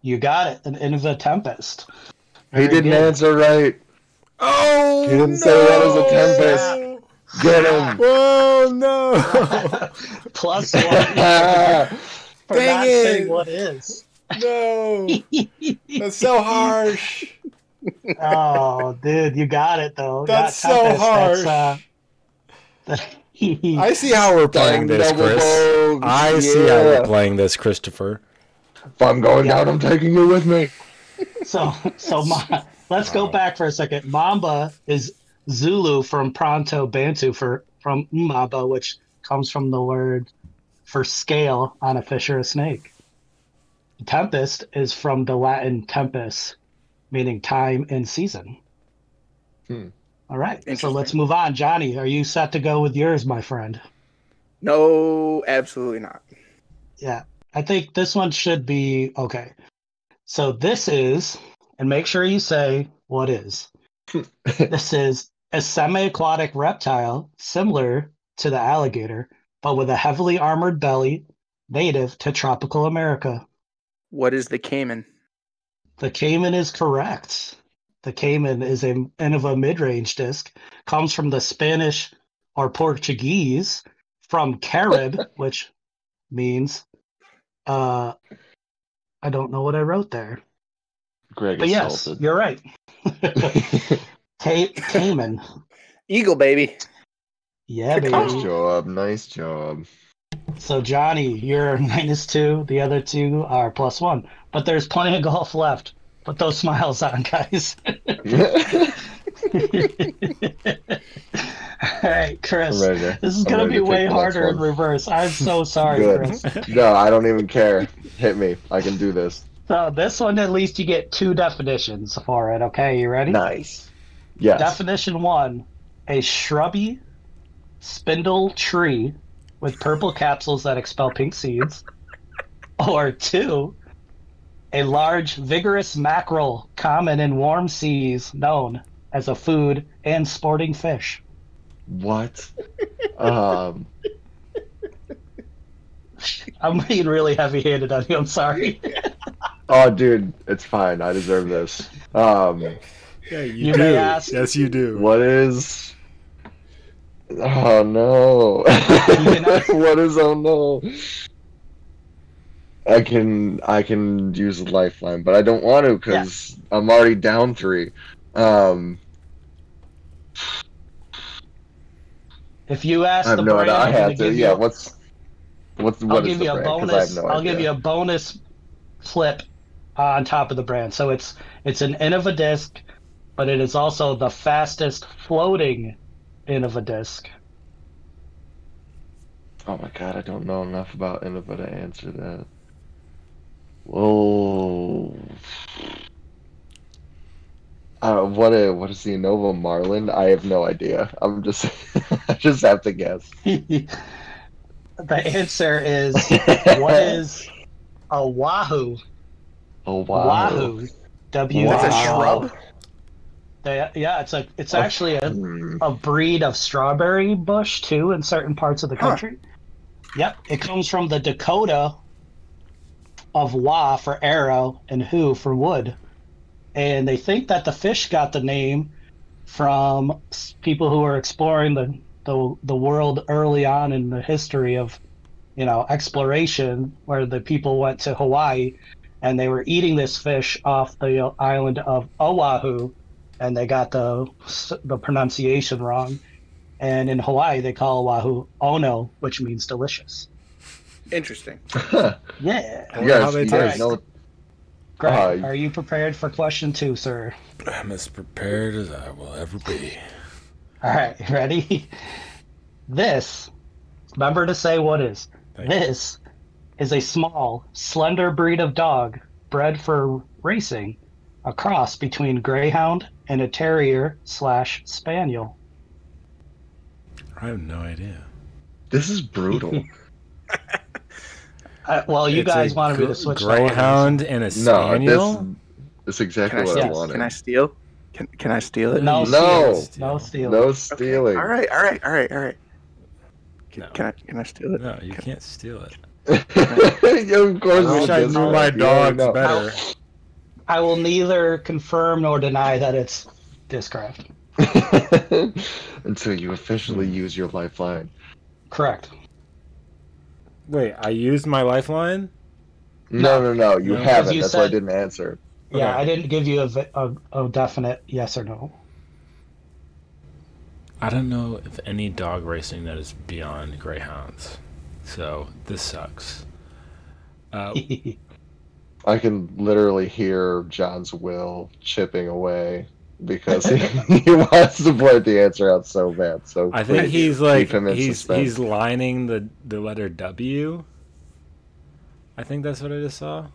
You got it, an Innova Tempest. he didn't good. answer right. Oh. He didn't say what is a tempest. Get him. Oh no! Plus one for Dang not it. saying what is. no! That's so harsh. Oh, dude, you got it though. That's Not so Tempest, harsh. That's, uh, I see how we're playing Dang this, Chris. bogues, I see how we're playing this, Christopher. If I'm going down, I'm taking you with me. So, so Ma- let's go back for a second. Mamba is Zulu from Proto Bantu for from Mamba, which comes from the word for scale on a fish or a snake. Tempest is from the Latin tempus, meaning time and season. Hmm. All right, so let's move on. Johnny, are you set to go with yours, my friend? No, absolutely not. Yeah, I think this one should be okay. So this is, and make sure you say what is. this is a semi-aquatic reptile similar to the alligator, but with a heavily armored belly, native to tropical America. What is the caiman? The caiman is correct. The caiman is a end of a mid-range disc, comes from the Spanish or Portuguese from Carib, which means uh I don't know what I wrote there. Greg But yes, assaulted. you're right. Ca- caiman. Eagle, baby. Yeah, nice job. Nice job. So Johnny, you're minus two. The other two are plus one. But there's plenty of golf left. Put those smiles on, guys. All right, Chris. This is gonna be way take the next harder in reverse. I'm so sorry, Chris. No, I don't even care. Hit me. I can do this. So this one, at least you get two definitions for it. Okay, you ready? Nice. Yes. Definition one: a shrubby, spindle tree with purple capsules that expel pink seeds. Or two: a large, vigorous mackerel common in warm seas, known as a food and sporting fish. What? um. I'm being really heavy-handed on you. I'm sorry. Oh, dude, it's fine. I deserve this. Um. Yeah, you, You do. ask- Yes, you do. What is? Oh no! ask- what is? Oh no! I can I can use a lifeline, but I don't want to because I'm already down three. Um. If you ask I the no brand. I have to. give Yeah. you, What's what's I'll what is give the you a brand? bonus. No I'll idea. give you a bonus flip on top of the brand. So it's it's an Innova disc, but it is also the fastest floating Innova disc. Oh my god, I don't know enough about Innova to answer that. Whoa. Uh, what a, what is the Innova Marlin? I have no idea. I'm just I just have to guess. the answer is what is a wahoo? Oh wow. Wahoo. W. That's a shrub. They- yeah, it's a it's Oh. actually a, Hmm. a breed of strawberry bush too in certain parts of the Huh. country. Yep, it comes from the Dakota of wa for arrow and hu for wood, and they think that the fish got the name from people who were exploring the the, the world early on in the history of you know exploration, where the people went to Hawaii and they were eating this fish off the island of Oahu, and they got the the pronunciation wrong. And in Hawaii, they call Oahu Ono, which means delicious. Interesting. Yeah. you wonder how guys, they you guys know Greg, Uh, are you prepared for question two, sir? I'm as prepared as I will ever be. All right, ready? This, remember to say what is. Thank you. This is a small, slender breed of dog bred for racing, a cross between greyhound and a terrier slash spaniel. I have no idea. this is brutal. Uh, well, you It's guys a wanted me gr- to switch. to orders. Greyhound and a no, spaniel. this this is exactly Can I what I steal? wanted. Can I steal? Can Can I steal it? No, No. stealing. no stealing. No Okay. stealing. All right. All right. All right. All right. Can, No. can I Can I steal it? No, you can't steal it. yeah, of course. I wish I knew my You already dogs know. better. I will neither confirm nor deny that it's discraft. Until you officially use your lifeline. Correct. Wait, I used my lifeline. No, no, no. You No, 'cause haven't. you That's why I didn't answer. Yeah, Okay. I didn't give you a, a, a definite yes or no. I don't know if any dog racing that is beyond greyhounds. So this sucks. Uh, I can literally hear John's will chipping away because he, he wants to blurt the answer out so bad. So I think he's like keep him in he's suspense. he's lining the the letter W. I think that's what I just saw,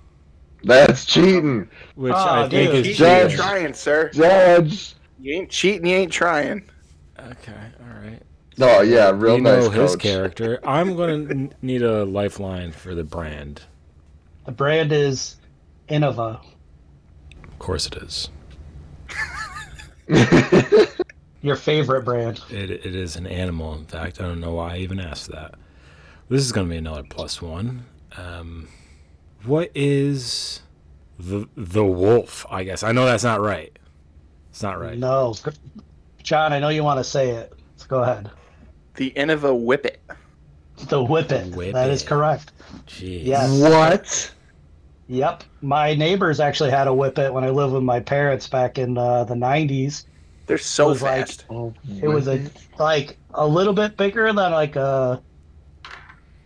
That's cheating, which Oh, I think dude. is You ain't Judge. trying, sir. Judge. You ain't cheating. You ain't trying. Okay, all right. No, yeah, real you nice know his character. I'm gonna need a lifeline for the brand. the brand is Innova. Of course, it is. Your favorite brand. It, it is an animal. In fact, I don't know why I even asked that. This is going to be another plus one. Um, what is the the wolf? I guess I know that's not right. It's not right. No. John, I know you want to say it. So go ahead. The Innova Whippet. The Whippet. Whippet. That is correct. Jeez. Yes. what? Yep. My neighbors actually had a Whippet when I lived with my parents back in uh, the 90s. They're so It was like- fast. Oh, It was a like a little bit bigger than like a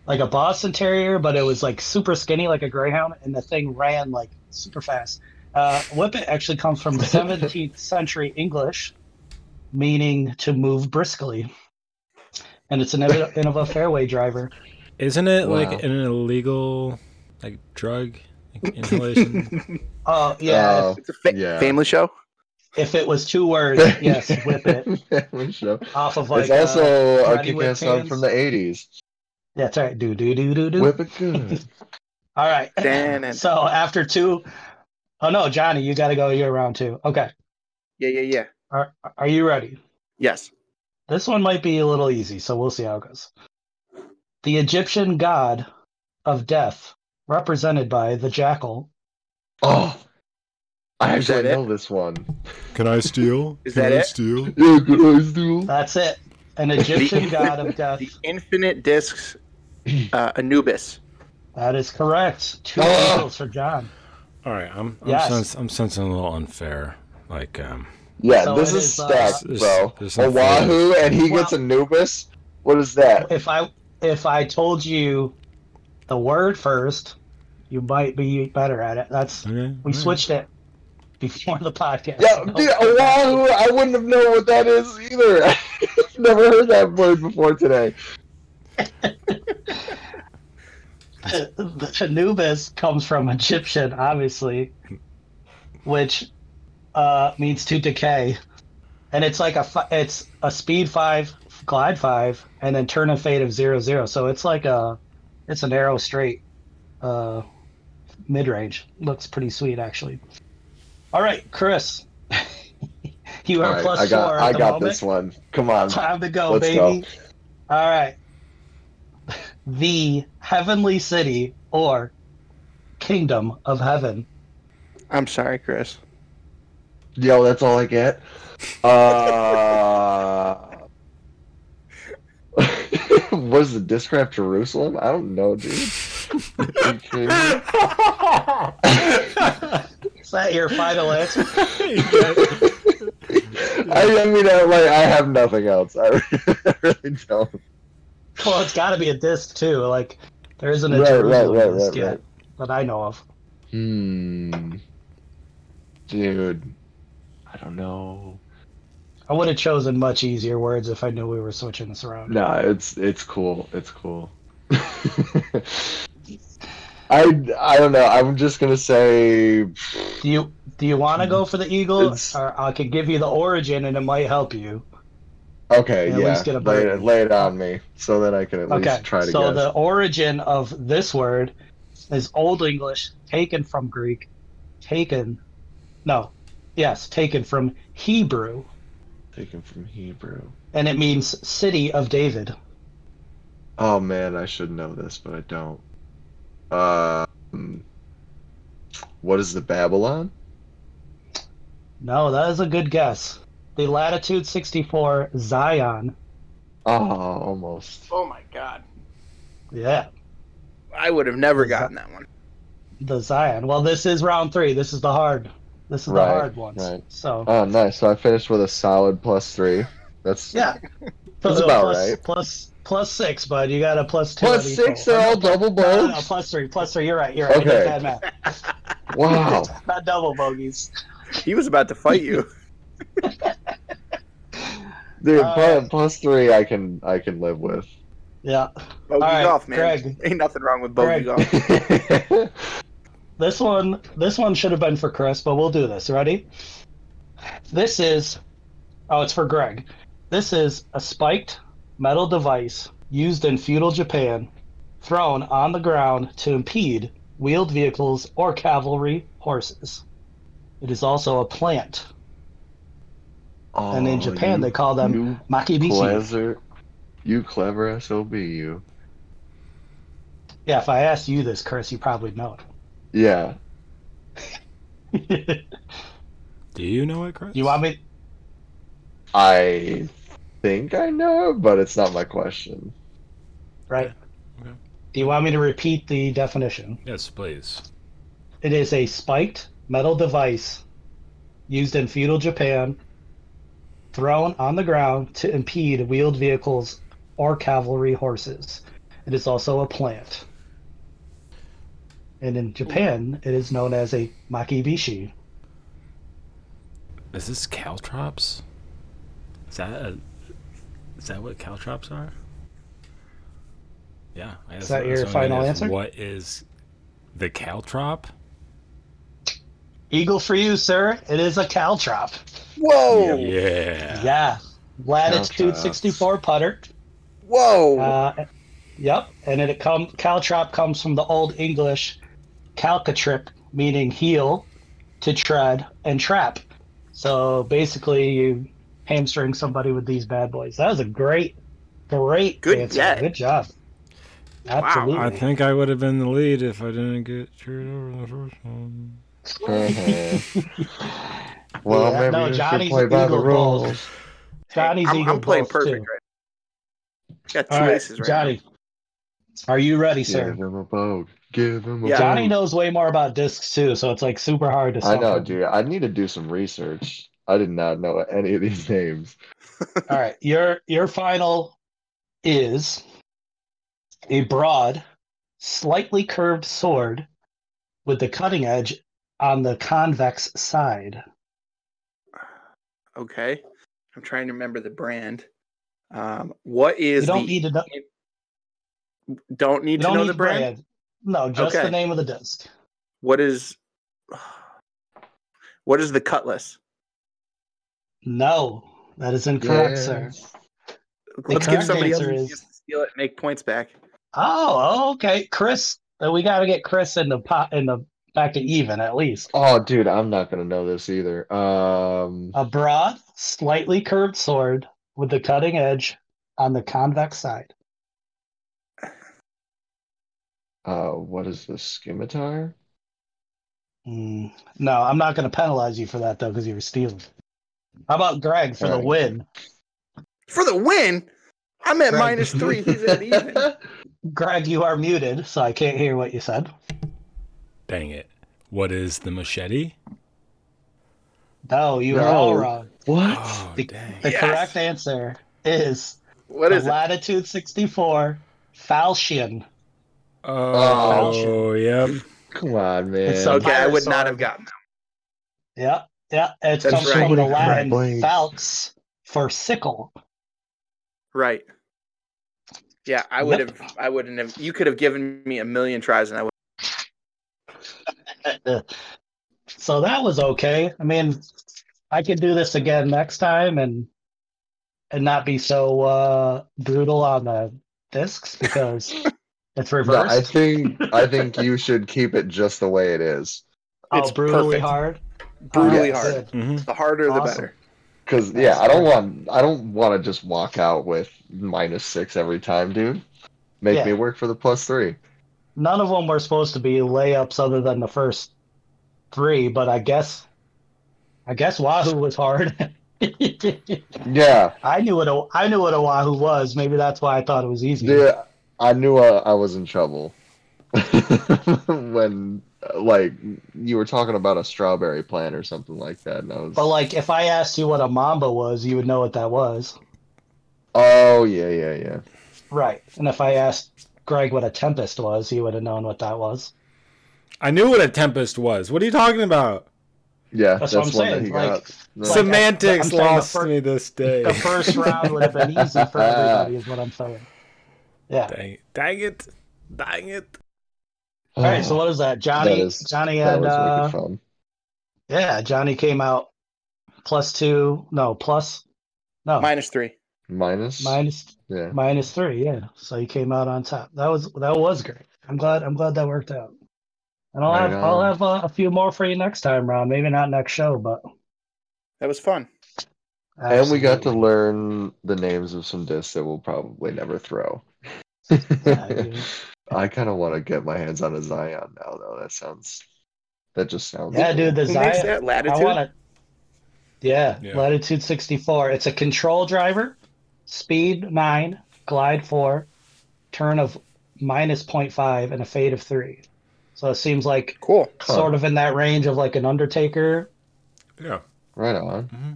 like a Boston Terrier, but it was like super skinny, like a Greyhound, and the thing ran like super fast. Uh, Whippet actually comes from 17th century English, meaning to move briskly, and it's an end of a fairway driver. Isn't it Wow. like an illegal like drug inhalation? Oh yeah, Oh, It's a fa- yeah. family show. if, if it was two words, yes, Whippet Family show. off of like. it's also uh, a Roddy kick-ass song Whip from the '80s. Yeah, that's right. Do do do do do. Whip it good. All right. Dan and- So after two, oh no, Johnny, you got to go year round two. Okay. Yeah, yeah, yeah. Are Are you ready? Yes. This one might be a little easy, so we'll see how it goes. The Egyptian god of death, represented by the jackal. Oh, I Is that actually it? know this one. Can I steal? Is that it? steal? Yeah, good eyes, dude. That's it. An Egyptian god of death. The Infinite Discs uh, Anubis. That is correct. Two Ah! equals for John. All right, I'm I'm, Yes. sens- I'm sensing a little unfair. Like um, Yeah, So this it is is, uh, stacked, There's- bro. there's some Oahu, and he Well- gets Anubis. What is that? If I if I told you the word first, you might be better at it. That's Okay. we switched it before the podcast. Yeah, No. dude, Oahu, I wouldn't have known what that is either. I've never heard that word before today. the Anubis comes from Egyptian, obviously, which uh, means to decay, and it's like a fi- it's a speed five, glide five, and then turn and fade of zero zero. So it's like a it's an arrow straight, uh, mid range. Looks pretty sweet actually. All right, Chris, you are All right, plus I got, four at I the got moment. this one. Come on. Time to go, Let's baby. go. All right. The heavenly city or kingdom of heaven. I'm sorry, Chris. Yo, that's all I get. Uh, was the Discraft Jerusalem? I don't know, dude. Is that your final answer? I, I mean, I, like, I have nothing else. I really don't. well, it's got to be a disc too. Like there isn't a Right, right, Jerusalem right, disc right, yet right. that I know of. Hmm. Dude. I don't know. I would have chosen much easier words if I knew we were switching this around. Nah, it's it's cool. It's cool. I I don't know. I'm just gonna say Do you do you want to go for the eagle, It's- or I could give you the origin and it might help you? okay, At yeah. least get a lay, it, lay it on me so that I can at Okay, least try to so guess. the origin of this word is Old English, taken from Greek, taken, no, yes, taken from Hebrew, Taken from Hebrew. and it means city of David. Oh man, I should know this, but I don't. Um, what is the Babylon? No, that is a good guess. The latitude 64 Zion. Oh, almost. Oh my god. Yeah, I would have never gotten that one. the Zion. Well, this is round three. This is the hard. This is the hard ones. right. So Oh, nice. So I finished with a solid plus three. That's yeah, That's about plus, right. Plus plus six, bud. You got a plus two. plus six. roll. They're all double No, no, no, plus three, plus three. You're right. You're right. I Okay. bad math. Wow. Not double bogeys. He was about to fight you. Dude, Uh, plus, plus three, I can I can live with. Yeah. Bogey right, golf, man. Greg. Ain't nothing wrong with bogey Greg. golf. This one, this one should have been for Chris, but we'll do this. Ready? This is, oh, it's for Greg. This is a spiked metal device used in feudal Japan, thrown on the ground to impede wheeled vehicles or cavalry horses. It is also a plant, and in Oh, Japan you- they call them you makibishi. clever, you clever sob. You. Yeah, if I asked you this, Chris, you probably know it. Yeah. Do you know it, Chris? you want me? I think I know, but it's not my question. Right. Okay. Do you want me to repeat the definition? Yes, please. It is a spiked metal device used in feudal Japan, thrown on the ground to impede wheeled vehicles or cavalry horses. It is also a plant. And in Japan, it is known as a makibishi. Is this caltrops? Is that a, is that what caltrops are? Yeah. I guess that your that's what I final mean is answer? What is the caltrop? Eagle for you, sir. It is a caltrop. Whoa! Yeah. Yeah. Latitude Caltrops. 64 putter. Whoa! Uh, yep, and it come caltrop comes from the Old English calcatrip, meaning heel, to tread, and trap. So basically, you hamstring somebody with these bad boys. That was a great, great Good answer. get. Good job. Absolutely. I think I would have been the lead if I didn't get screwed over in the first one. Mm-hmm. well, Yeah, maybe no, you should Johnny's play by the Eagle rules. balls. Johnny's I'm, Eagle I'm playing perfect too. right Got two All right, aces right Johnny, are you ready, sir? Give him a bogue. Give him a Yeah. Johnny knows way more about discs too, so it's like super hard to. I know, suffer. dude. I need to do some research. I did not know any of these names. All right, your your final is a broad, slightly curved sword with the cutting edge on the convex side. Okay. I'm trying to remember the brand. Um, what is You don't the need to know, don't need you to don't know need the brand? No, just Okay. the name of the disc. What is what is the cutlass? No, that is incorrect, sir. Yes. Let's give correct somebody else answer is- to steal it and make points back. Oh, okay, Chris. uh, We got to get Chris in the pot in the back to even at least. Oh, dude, I'm not gonna know this either. Um, A broad, slightly curved sword with the cutting edge on the convex side. uh, what is this? Scimitar? Mm, no, I'm not going to penalize you for that though because you were stealing. How about Greg for the win? For the win, I'm at Right. minus three. He's at even. Greg, you are muted, so I can't hear what you said. Dang it. What is the machete? No, you are all wrong. What? Oh, The- The Yes. correct answer is What the is it? Latitude 64 Falchion. Oh, falchion. yep. Come on, man. It's Okay, I would Pirate not have gotten that. Yeah, yeah. It That's comes right. from the Holy Latin crap. falx for sickle. Right. Yeah, I would Yep. have. I wouldn't have. You could have given me a million tries, and I would. so that was okay. I mean, I could do this again next time and and not be so uh brutal on the discs because it's No. I think I think you should keep it just the way it is. oh, it's brutally perfect. hard. Brutally Oh, hard. good. hmm The harder, the better. Cause yeah, I don't want I don't want to just walk out with minus six every time, dude. Make Yeah. me work for the plus three. None of them were supposed to be layups other than the first three, but I guess I guess Wahoo was hard. Yeah, I knew what a, I knew what a Wahoo was. Maybe that's why I thought it was easy. yeah. I knew I, I was in trouble when like you were talking about a strawberry plant or something like that, and I was. But like, if I asked you what a Mamba was, you would know what that was, oh yeah, yeah, yeah. right? And if I asked Greg what a Tempest was, he would have known what that was. I knew what a tempest was. What are you talking about? Yeah, That's that's, what I'm one saying, that he like- got. Like, Semantics I'm saying the lost fir- me this day. The first round would have been easy for everybody, is what I'm saying. Yeah. Dang, dang it. Dang it. All right. So what is that? Johnny. That is- Johnny that and uh, yeah, Johnny came out plus two. No, plus no Minus three. Minus. minus Yeah. minus three. Yeah. So he came out on top. That was that was great. I'm glad. I'm glad that worked out. And I'll Right have I'll have uh, a few more for you next time round. Maybe not next show, but That was fun. And we got to learn the names of some discs that we'll probably never throw. Yeah, dude. I kind of want to get my hands on a Zion now, though. That sounds. That just sounds. Yeah, cool. dude. The Who makes Zion. that? Latitude. I want to. Yeah, Yeah. Latitude 64. It's a control driver, speed 9, glide 4, turn of minus 0.5, and a fade of 3. So it seems like Cool. Huh. sort of in that range of like an Undertaker. Yeah. Right on. Mm-hmm.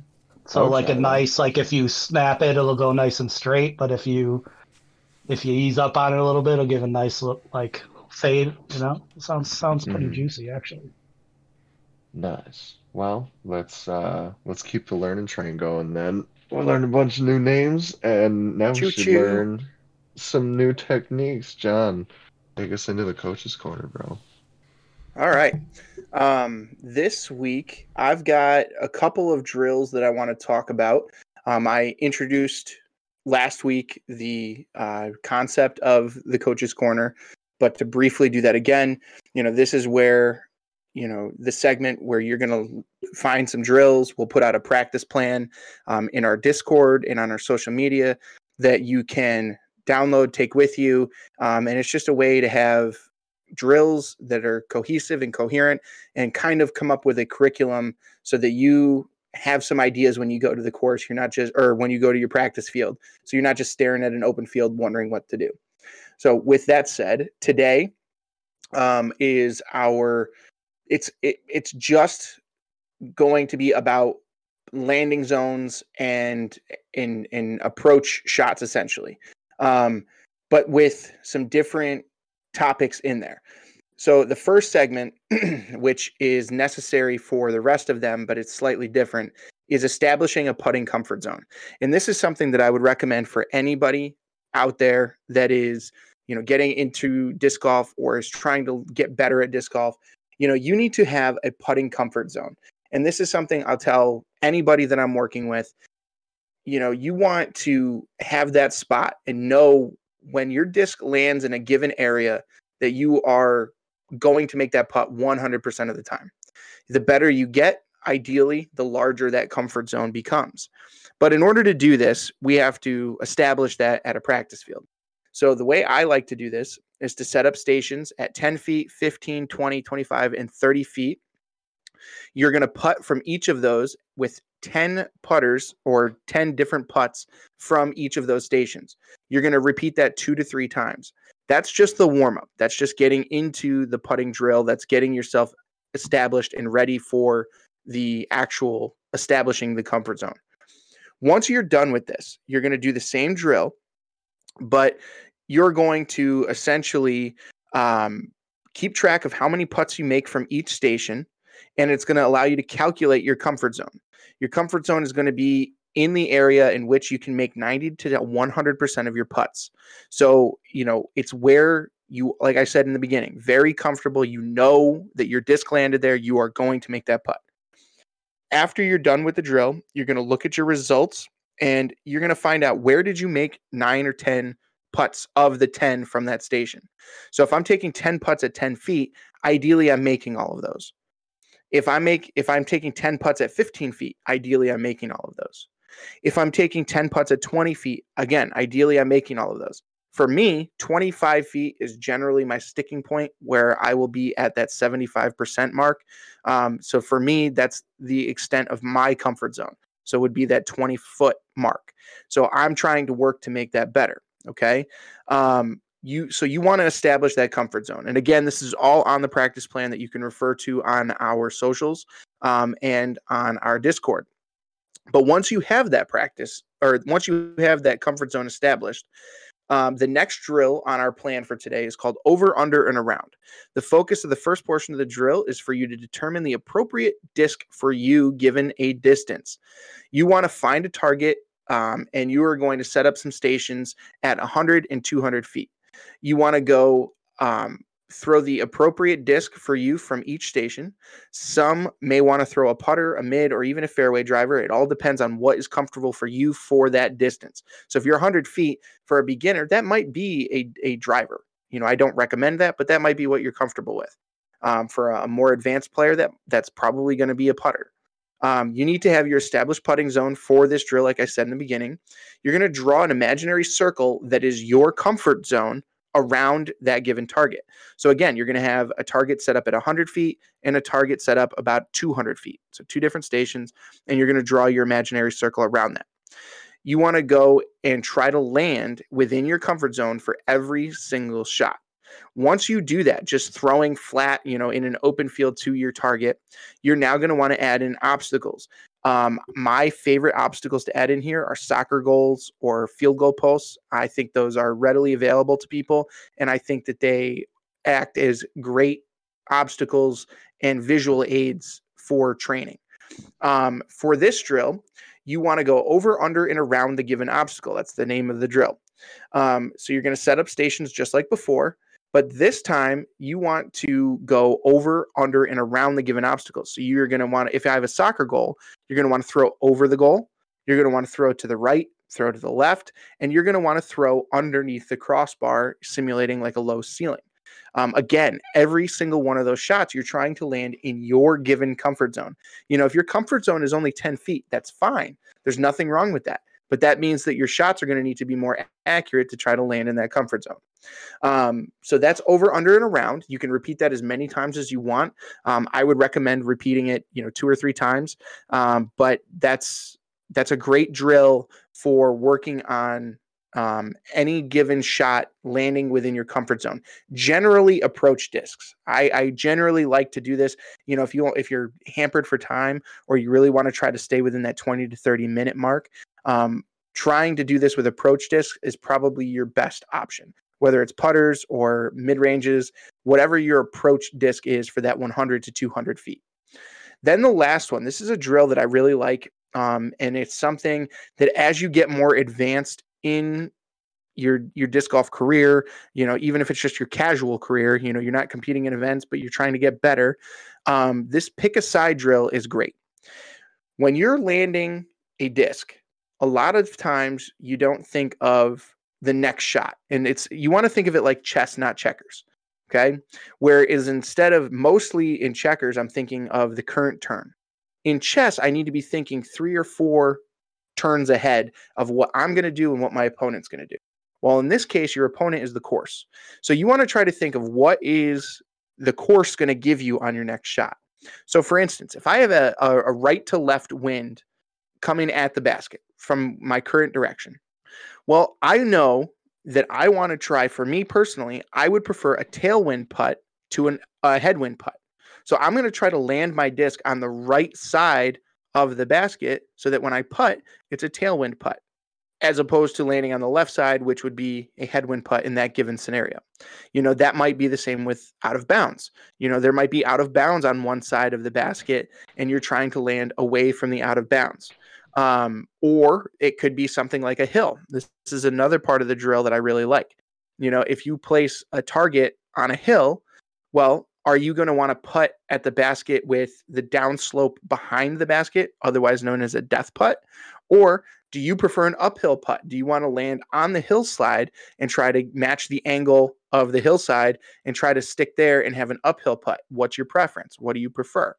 So like a nice, like if you snap it, it'll go nice and straight. But if you if you ease up on it a little bit, it'll give a nice look, like fade. You know, sounds sounds pretty Mhm. juicy actually. Nice. Well, let's uh let's keep the learning train going then. We'll learn a bunch of new names, and now we should learn some new techniques. John, take us into the coach's corner, bro. All right. Um, this week, I've got a couple of drills that I want to talk about. Um, I introduced last week the uh, concept of the coach's corner, but to briefly do that again, you know, this is where, you know, the segment where you're going to find some drills. We'll put out a practice plan um, in our Discord and on our social media that you can download, take with you. Um, and it's just a way to have drills that are cohesive and coherent and kind of come up with a curriculum so that you have some ideas when you go to the course. You're not just or when you go to your practice field. So you're not just staring at an open field wondering what to do. So with that said today um, is our it's it, it's just going to be about landing zones and in in approach shots essentially. Um, but with some different topics in there. So the first segment, which is necessary for the rest of them, but it's slightly different, is establishing a putting comfort zone. And this is something that I would recommend for anybody out there that is, you know, getting into disc golf or is trying to get better at disc golf. You know, you need to have a putting comfort zone. And this is something I'll tell anybody that I'm working with. You know, you want to have that spot and know when your disc lands in a given area that you are going to make that putt 100% of the time. The better you get, ideally, the larger that comfort zone becomes. But in order to do this, we have to establish that at a practice field. So the way I like to do this is to set up stations at 10 feet, 15, 20, 25, and 30 feet. You're going to putt from each of those with 10 putters or 10 different putts from each of those stations. You're going to repeat that two to three times. That's just the warm up. That's just getting into the putting drill. That's getting yourself established and ready for the actual establishing the comfort zone. Once you're done with this, you're going to do the same drill, but you're going to essentially um, keep track of how many putts you make from each station, and it's going to allow you to calculate your comfort zone. Your comfort zone is going to be in the area in which you can make 90 to 100% of your putts. So, you know, it's where you, like I said in the beginning, very comfortable. You know that your disc landed there. You are going to make that putt. After you're done with the drill, you're going to look at your results and you're going to find out where did you make nine or 10 putts of the 10 from that station. So if I'm taking 10 putts at 10 feet, ideally I'm making all of those. If I make if I'm taking 10 putts at 15 feet, ideally I'm making all of those. If I'm taking 10 putts at 20 feet, again, ideally I'm making all of those. For me, 25 feet is generally my sticking point where I will be at that 75% mark. Um, so for me, that's the extent of my comfort zone. So it would be that 20 foot mark. So I'm trying to work to make that better. Okay. Um, you so you want to establish that comfort zone and again this is all on the practice plan that you can refer to on our socials um, and on our discord but once you have that practice, or once you have that comfort zone established, um, the next drill on our plan for today is called over, under, and around. The focus of the first portion of the drill is for you to determine the appropriate disc for you given a distance. You want to find a target um, and you are going to set up some stations at 100 and 200 feet. You want to go um, throw the appropriate disc for you from each station. Some may want to throw a putter, a mid, or even a fairway driver. It all depends on what is comfortable for you for that distance. So if you're 100 feet for a beginner, that might be a, a driver. You know, I don't recommend that, but that might be what you're comfortable with. Um, for a, more advanced player, that that's probably going to be a putter. Um, you need to have your established putting zone for this drill, like I said in the beginning. You're going to draw an imaginary circle that is your comfort zone around that given target. So again, you're going to have a target set up at 100 feet and a target set up about 200 feet. So two different stations, and you're going to draw your imaginary circle around that. You want to go and try to land within your comfort zone for every single shot. Once you do that, just throwing flat, you know, in an open field to your target, you're now going to want to add in obstacles. Um, my favorite obstacles to add in here are soccer goals or field goal posts. I think those are readily available to people, and I think that they act as great obstacles and visual aids for training. Um, for this drill, you want to go over, under, and around the given obstacle. That's the name of the drill. Um, so you're going to set up stations just like before. But this time you want to go over, under, and around the given obstacle. So you're going to want to, if I have a soccer goal, you're going to want to throw over the goal. You're going to want to throw to the right, throw to the left, and you're going to want to throw underneath the crossbar, simulating like a low ceiling. Um, again, every single one of those shots, you're trying to land in your given comfort zone. You know, if your comfort zone is only 10 feet, that's fine. There's nothing wrong with that. But that means that your shots are going to need to be more accurate to try to land in that comfort zone. Um, so that's over, under, and around. You can repeat that as many times as you want. Um, I would recommend repeating it, you know, two or three times. Um, but that's that's a great drill for working on um, any given shot landing within your comfort zone. Generally, approach discs. I, I, generally like to do this. You know, if you if you're hampered for time or you really want to try to stay within that 20 to 30 minute mark, um, trying to do this with approach disc is probably your best option, whether it's putters or mid ranges, whatever your approach disc is for that 100 to 200 feet. Then the last one, this is a drill that I really like. Um, and it's something that as you get more advanced in your your disc golf career you know even if it's just your casual career you know you're not competing in events but you're trying to get better um, this pick a side drill is great when you're landing a disc a lot of times you don't think of the next shot and it's you want to think of it like chess not checkers okay whereas instead of mostly in checkers i'm thinking of the current turn in chess i need to be thinking three or four turns ahead of what i'm going to do and what my opponent's going to do well, in this case, your opponent is the course. So you want to try to think of what is the course going to give you on your next shot. So, for instance, if I have a, a, a right to left wind coming at the basket from my current direction, well, I know that I want to try, for me personally, I would prefer a tailwind putt to an, a headwind putt. So I'm going to try to land my disc on the right side of the basket so that when I putt, it's a tailwind putt as opposed to landing on the left side, which would be a headwind putt in that given scenario. You know, that might be the same with out of bounds. You know, there might be out of bounds on one side of the basket and you're trying to land away from the out of bounds. Um, or it could be something like a hill. This, this is another part of the drill that I really like. You know, if you place a target on a hill, well, are you going to want to putt at the basket with the downslope behind the basket, otherwise known as a death putt? Or do you prefer an uphill putt? Do you want to land on the hillside and try to match the angle of the hillside and try to stick there and have an uphill putt? What's your preference? What do you prefer?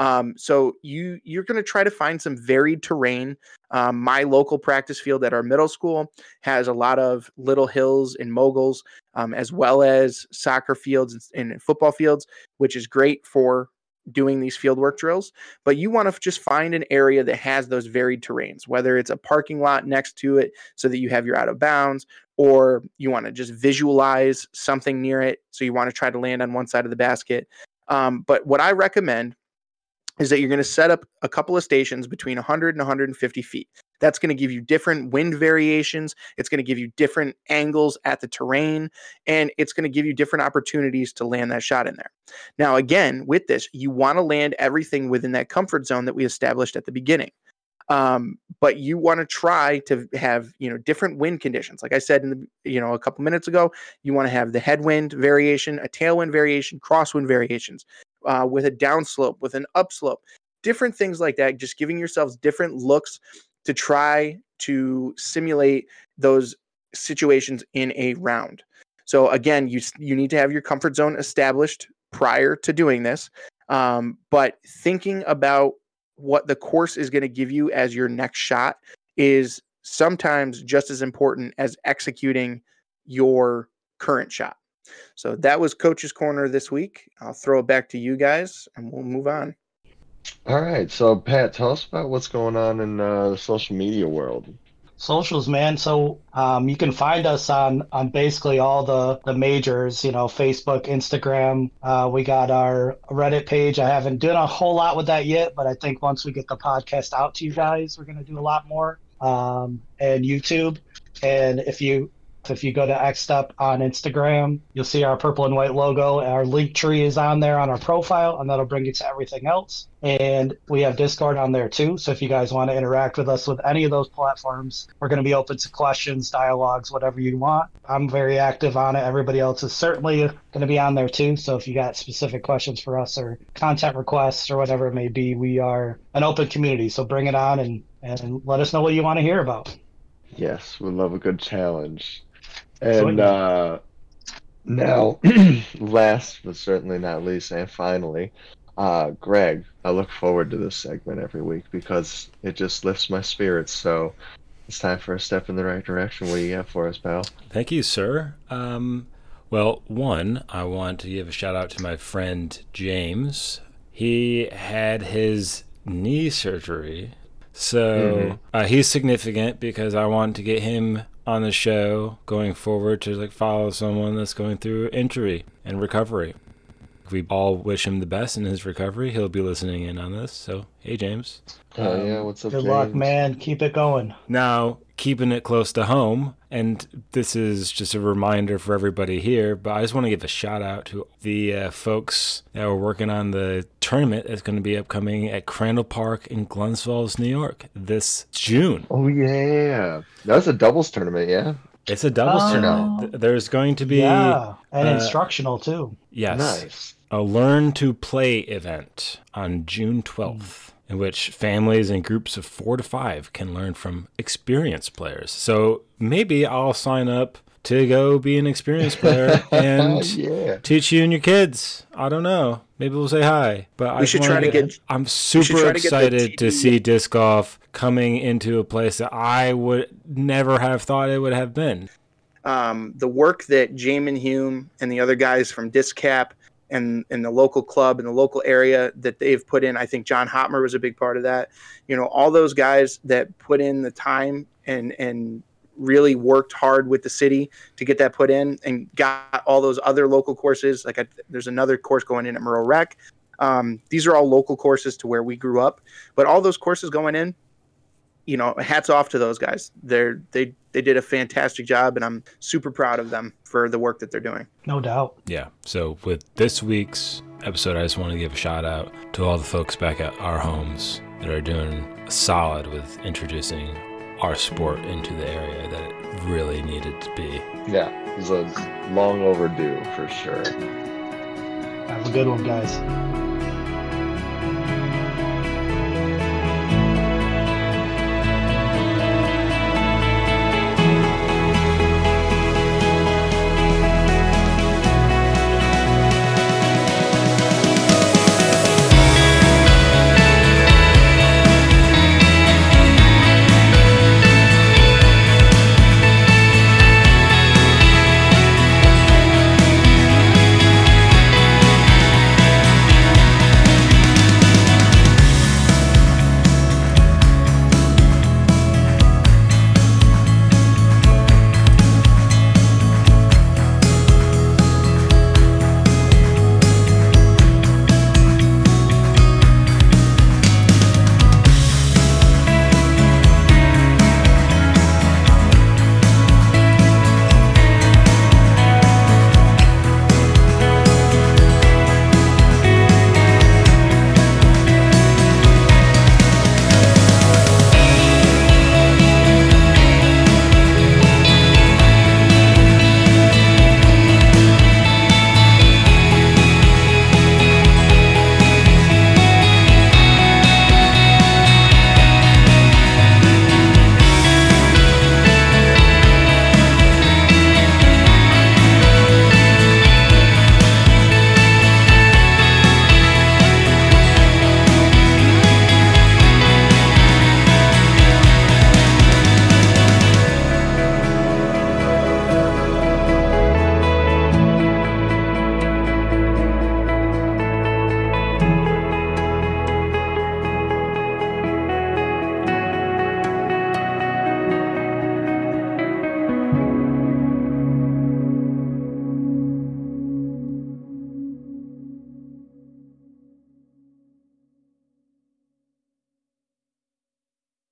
Um, so you you're going to try to find some varied terrain. Um, my local practice field at our middle school has a lot of little hills and moguls, um, as well as soccer fields and, football fields, which is great for doing these fieldwork drills, but you want to just find an area that has those varied terrains, whether it's a parking lot next to it so that you have your out of bounds, or you want to just visualize something near it. So you want to try to land on one side of the basket. Um, but what I recommend is that you're going to set up a couple of stations between 100 and 150 feet. That's going to give you different wind variations. It's going to give you different angles at the terrain, and it's going to give you different opportunities to land that shot in there. Now, again, with this, you want to land everything within that comfort zone that we established at the beginning. Um, but you want to try to have you know different wind conditions. Like I said in the you know a couple minutes ago, you want to have the headwind variation, a tailwind variation, crosswind variations, uh, with a downslope, with an upslope, different things like that. Just giving yourselves different looks to try to simulate those situations in a round. So again, you you need to have your comfort zone established prior to doing this. Um, but thinking about what the course is going to give you as your next shot is sometimes just as important as executing your current shot. So that was Coach's Corner this week. I'll throw it back to you guys and we'll move on. All right, so Pat, tell us about what's going on in uh, the social media world. Socials, man. So um, you can find us on on basically all the the majors. You know, Facebook, Instagram. Uh, we got our Reddit page. I haven't done a whole lot with that yet, but I think once we get the podcast out to you guys, we're gonna do a lot more. Um, and YouTube. And if you if you go to XStep on Instagram, you'll see our purple and white logo. Our link tree is on there on our profile, and that'll bring you to everything else. And we have Discord on there too. So if you guys want to interact with us with any of those platforms, we're going to be open to questions, dialogues, whatever you want. I'm very active on it. Everybody else is certainly going to be on there too. So if you got specific questions for us or content requests or whatever it may be, we are an open community. So bring it on and, and let us know what you want to hear about. Yes, we love a good challenge. And uh, now, last but certainly not least, and finally, uh, Greg, I look forward to this segment every week because it just lifts my spirits. So it's time for a step in the right direction. What do you have for us, pal? Thank you, sir. Um, well, one, I want to give a shout out to my friend James. He had his knee surgery. So mm-hmm. uh, he's significant because I want to get him on the show going forward to like follow someone that's going through injury and recovery. We all wish him the best in his recovery. He'll be listening in on this. So, hey, James. Oh Um, yeah, what's up, Good James? luck, man. Keep it going. Now, keeping it close to home, and this is just a reminder for everybody here, but I just want to give a shout out to the uh, folks that were working on the tournament that's going to be upcoming at Crandall Park in Glens Falls, New York this June. Oh yeah, that was a doubles tournament. Yeah, It's a doubles Oh. tournament. There's going to be, yeah, and uh, instructional too. yes, nice. A learn to play event on June 12th, in which families and groups of four to five can learn from experienced players. So maybe I'll sign up to go be an experienced player and yeah, teach you and your kids. I don't know. Maybe we'll say hi. But I We just should try to get- I'm super try to excited to see disc golf coming into a place that I would never have thought it would have been. um, the work that Jamin Hume and the other guys from Discap and and the local club and the local area that they've put in. I think John Hotmer was a big part of that. You know, all those guys that put in the time and and really worked hard with the city to get that put in and got all those other local courses. Like I, there's another course going in at Merle Rec. Um, these are all local courses to where we grew up, but all those courses going in, you know, hats off to those guys. They're they they did a fantastic job, and I'm super proud of them for the work that they're doing. No doubt. Yeah. So with this week's episode, I just want to give a shout out to all the folks back at our homes that are doing solid with introducing our sport into the area that it really needed to be. yeah. It was a long overdue for sure. Have a good one, guys.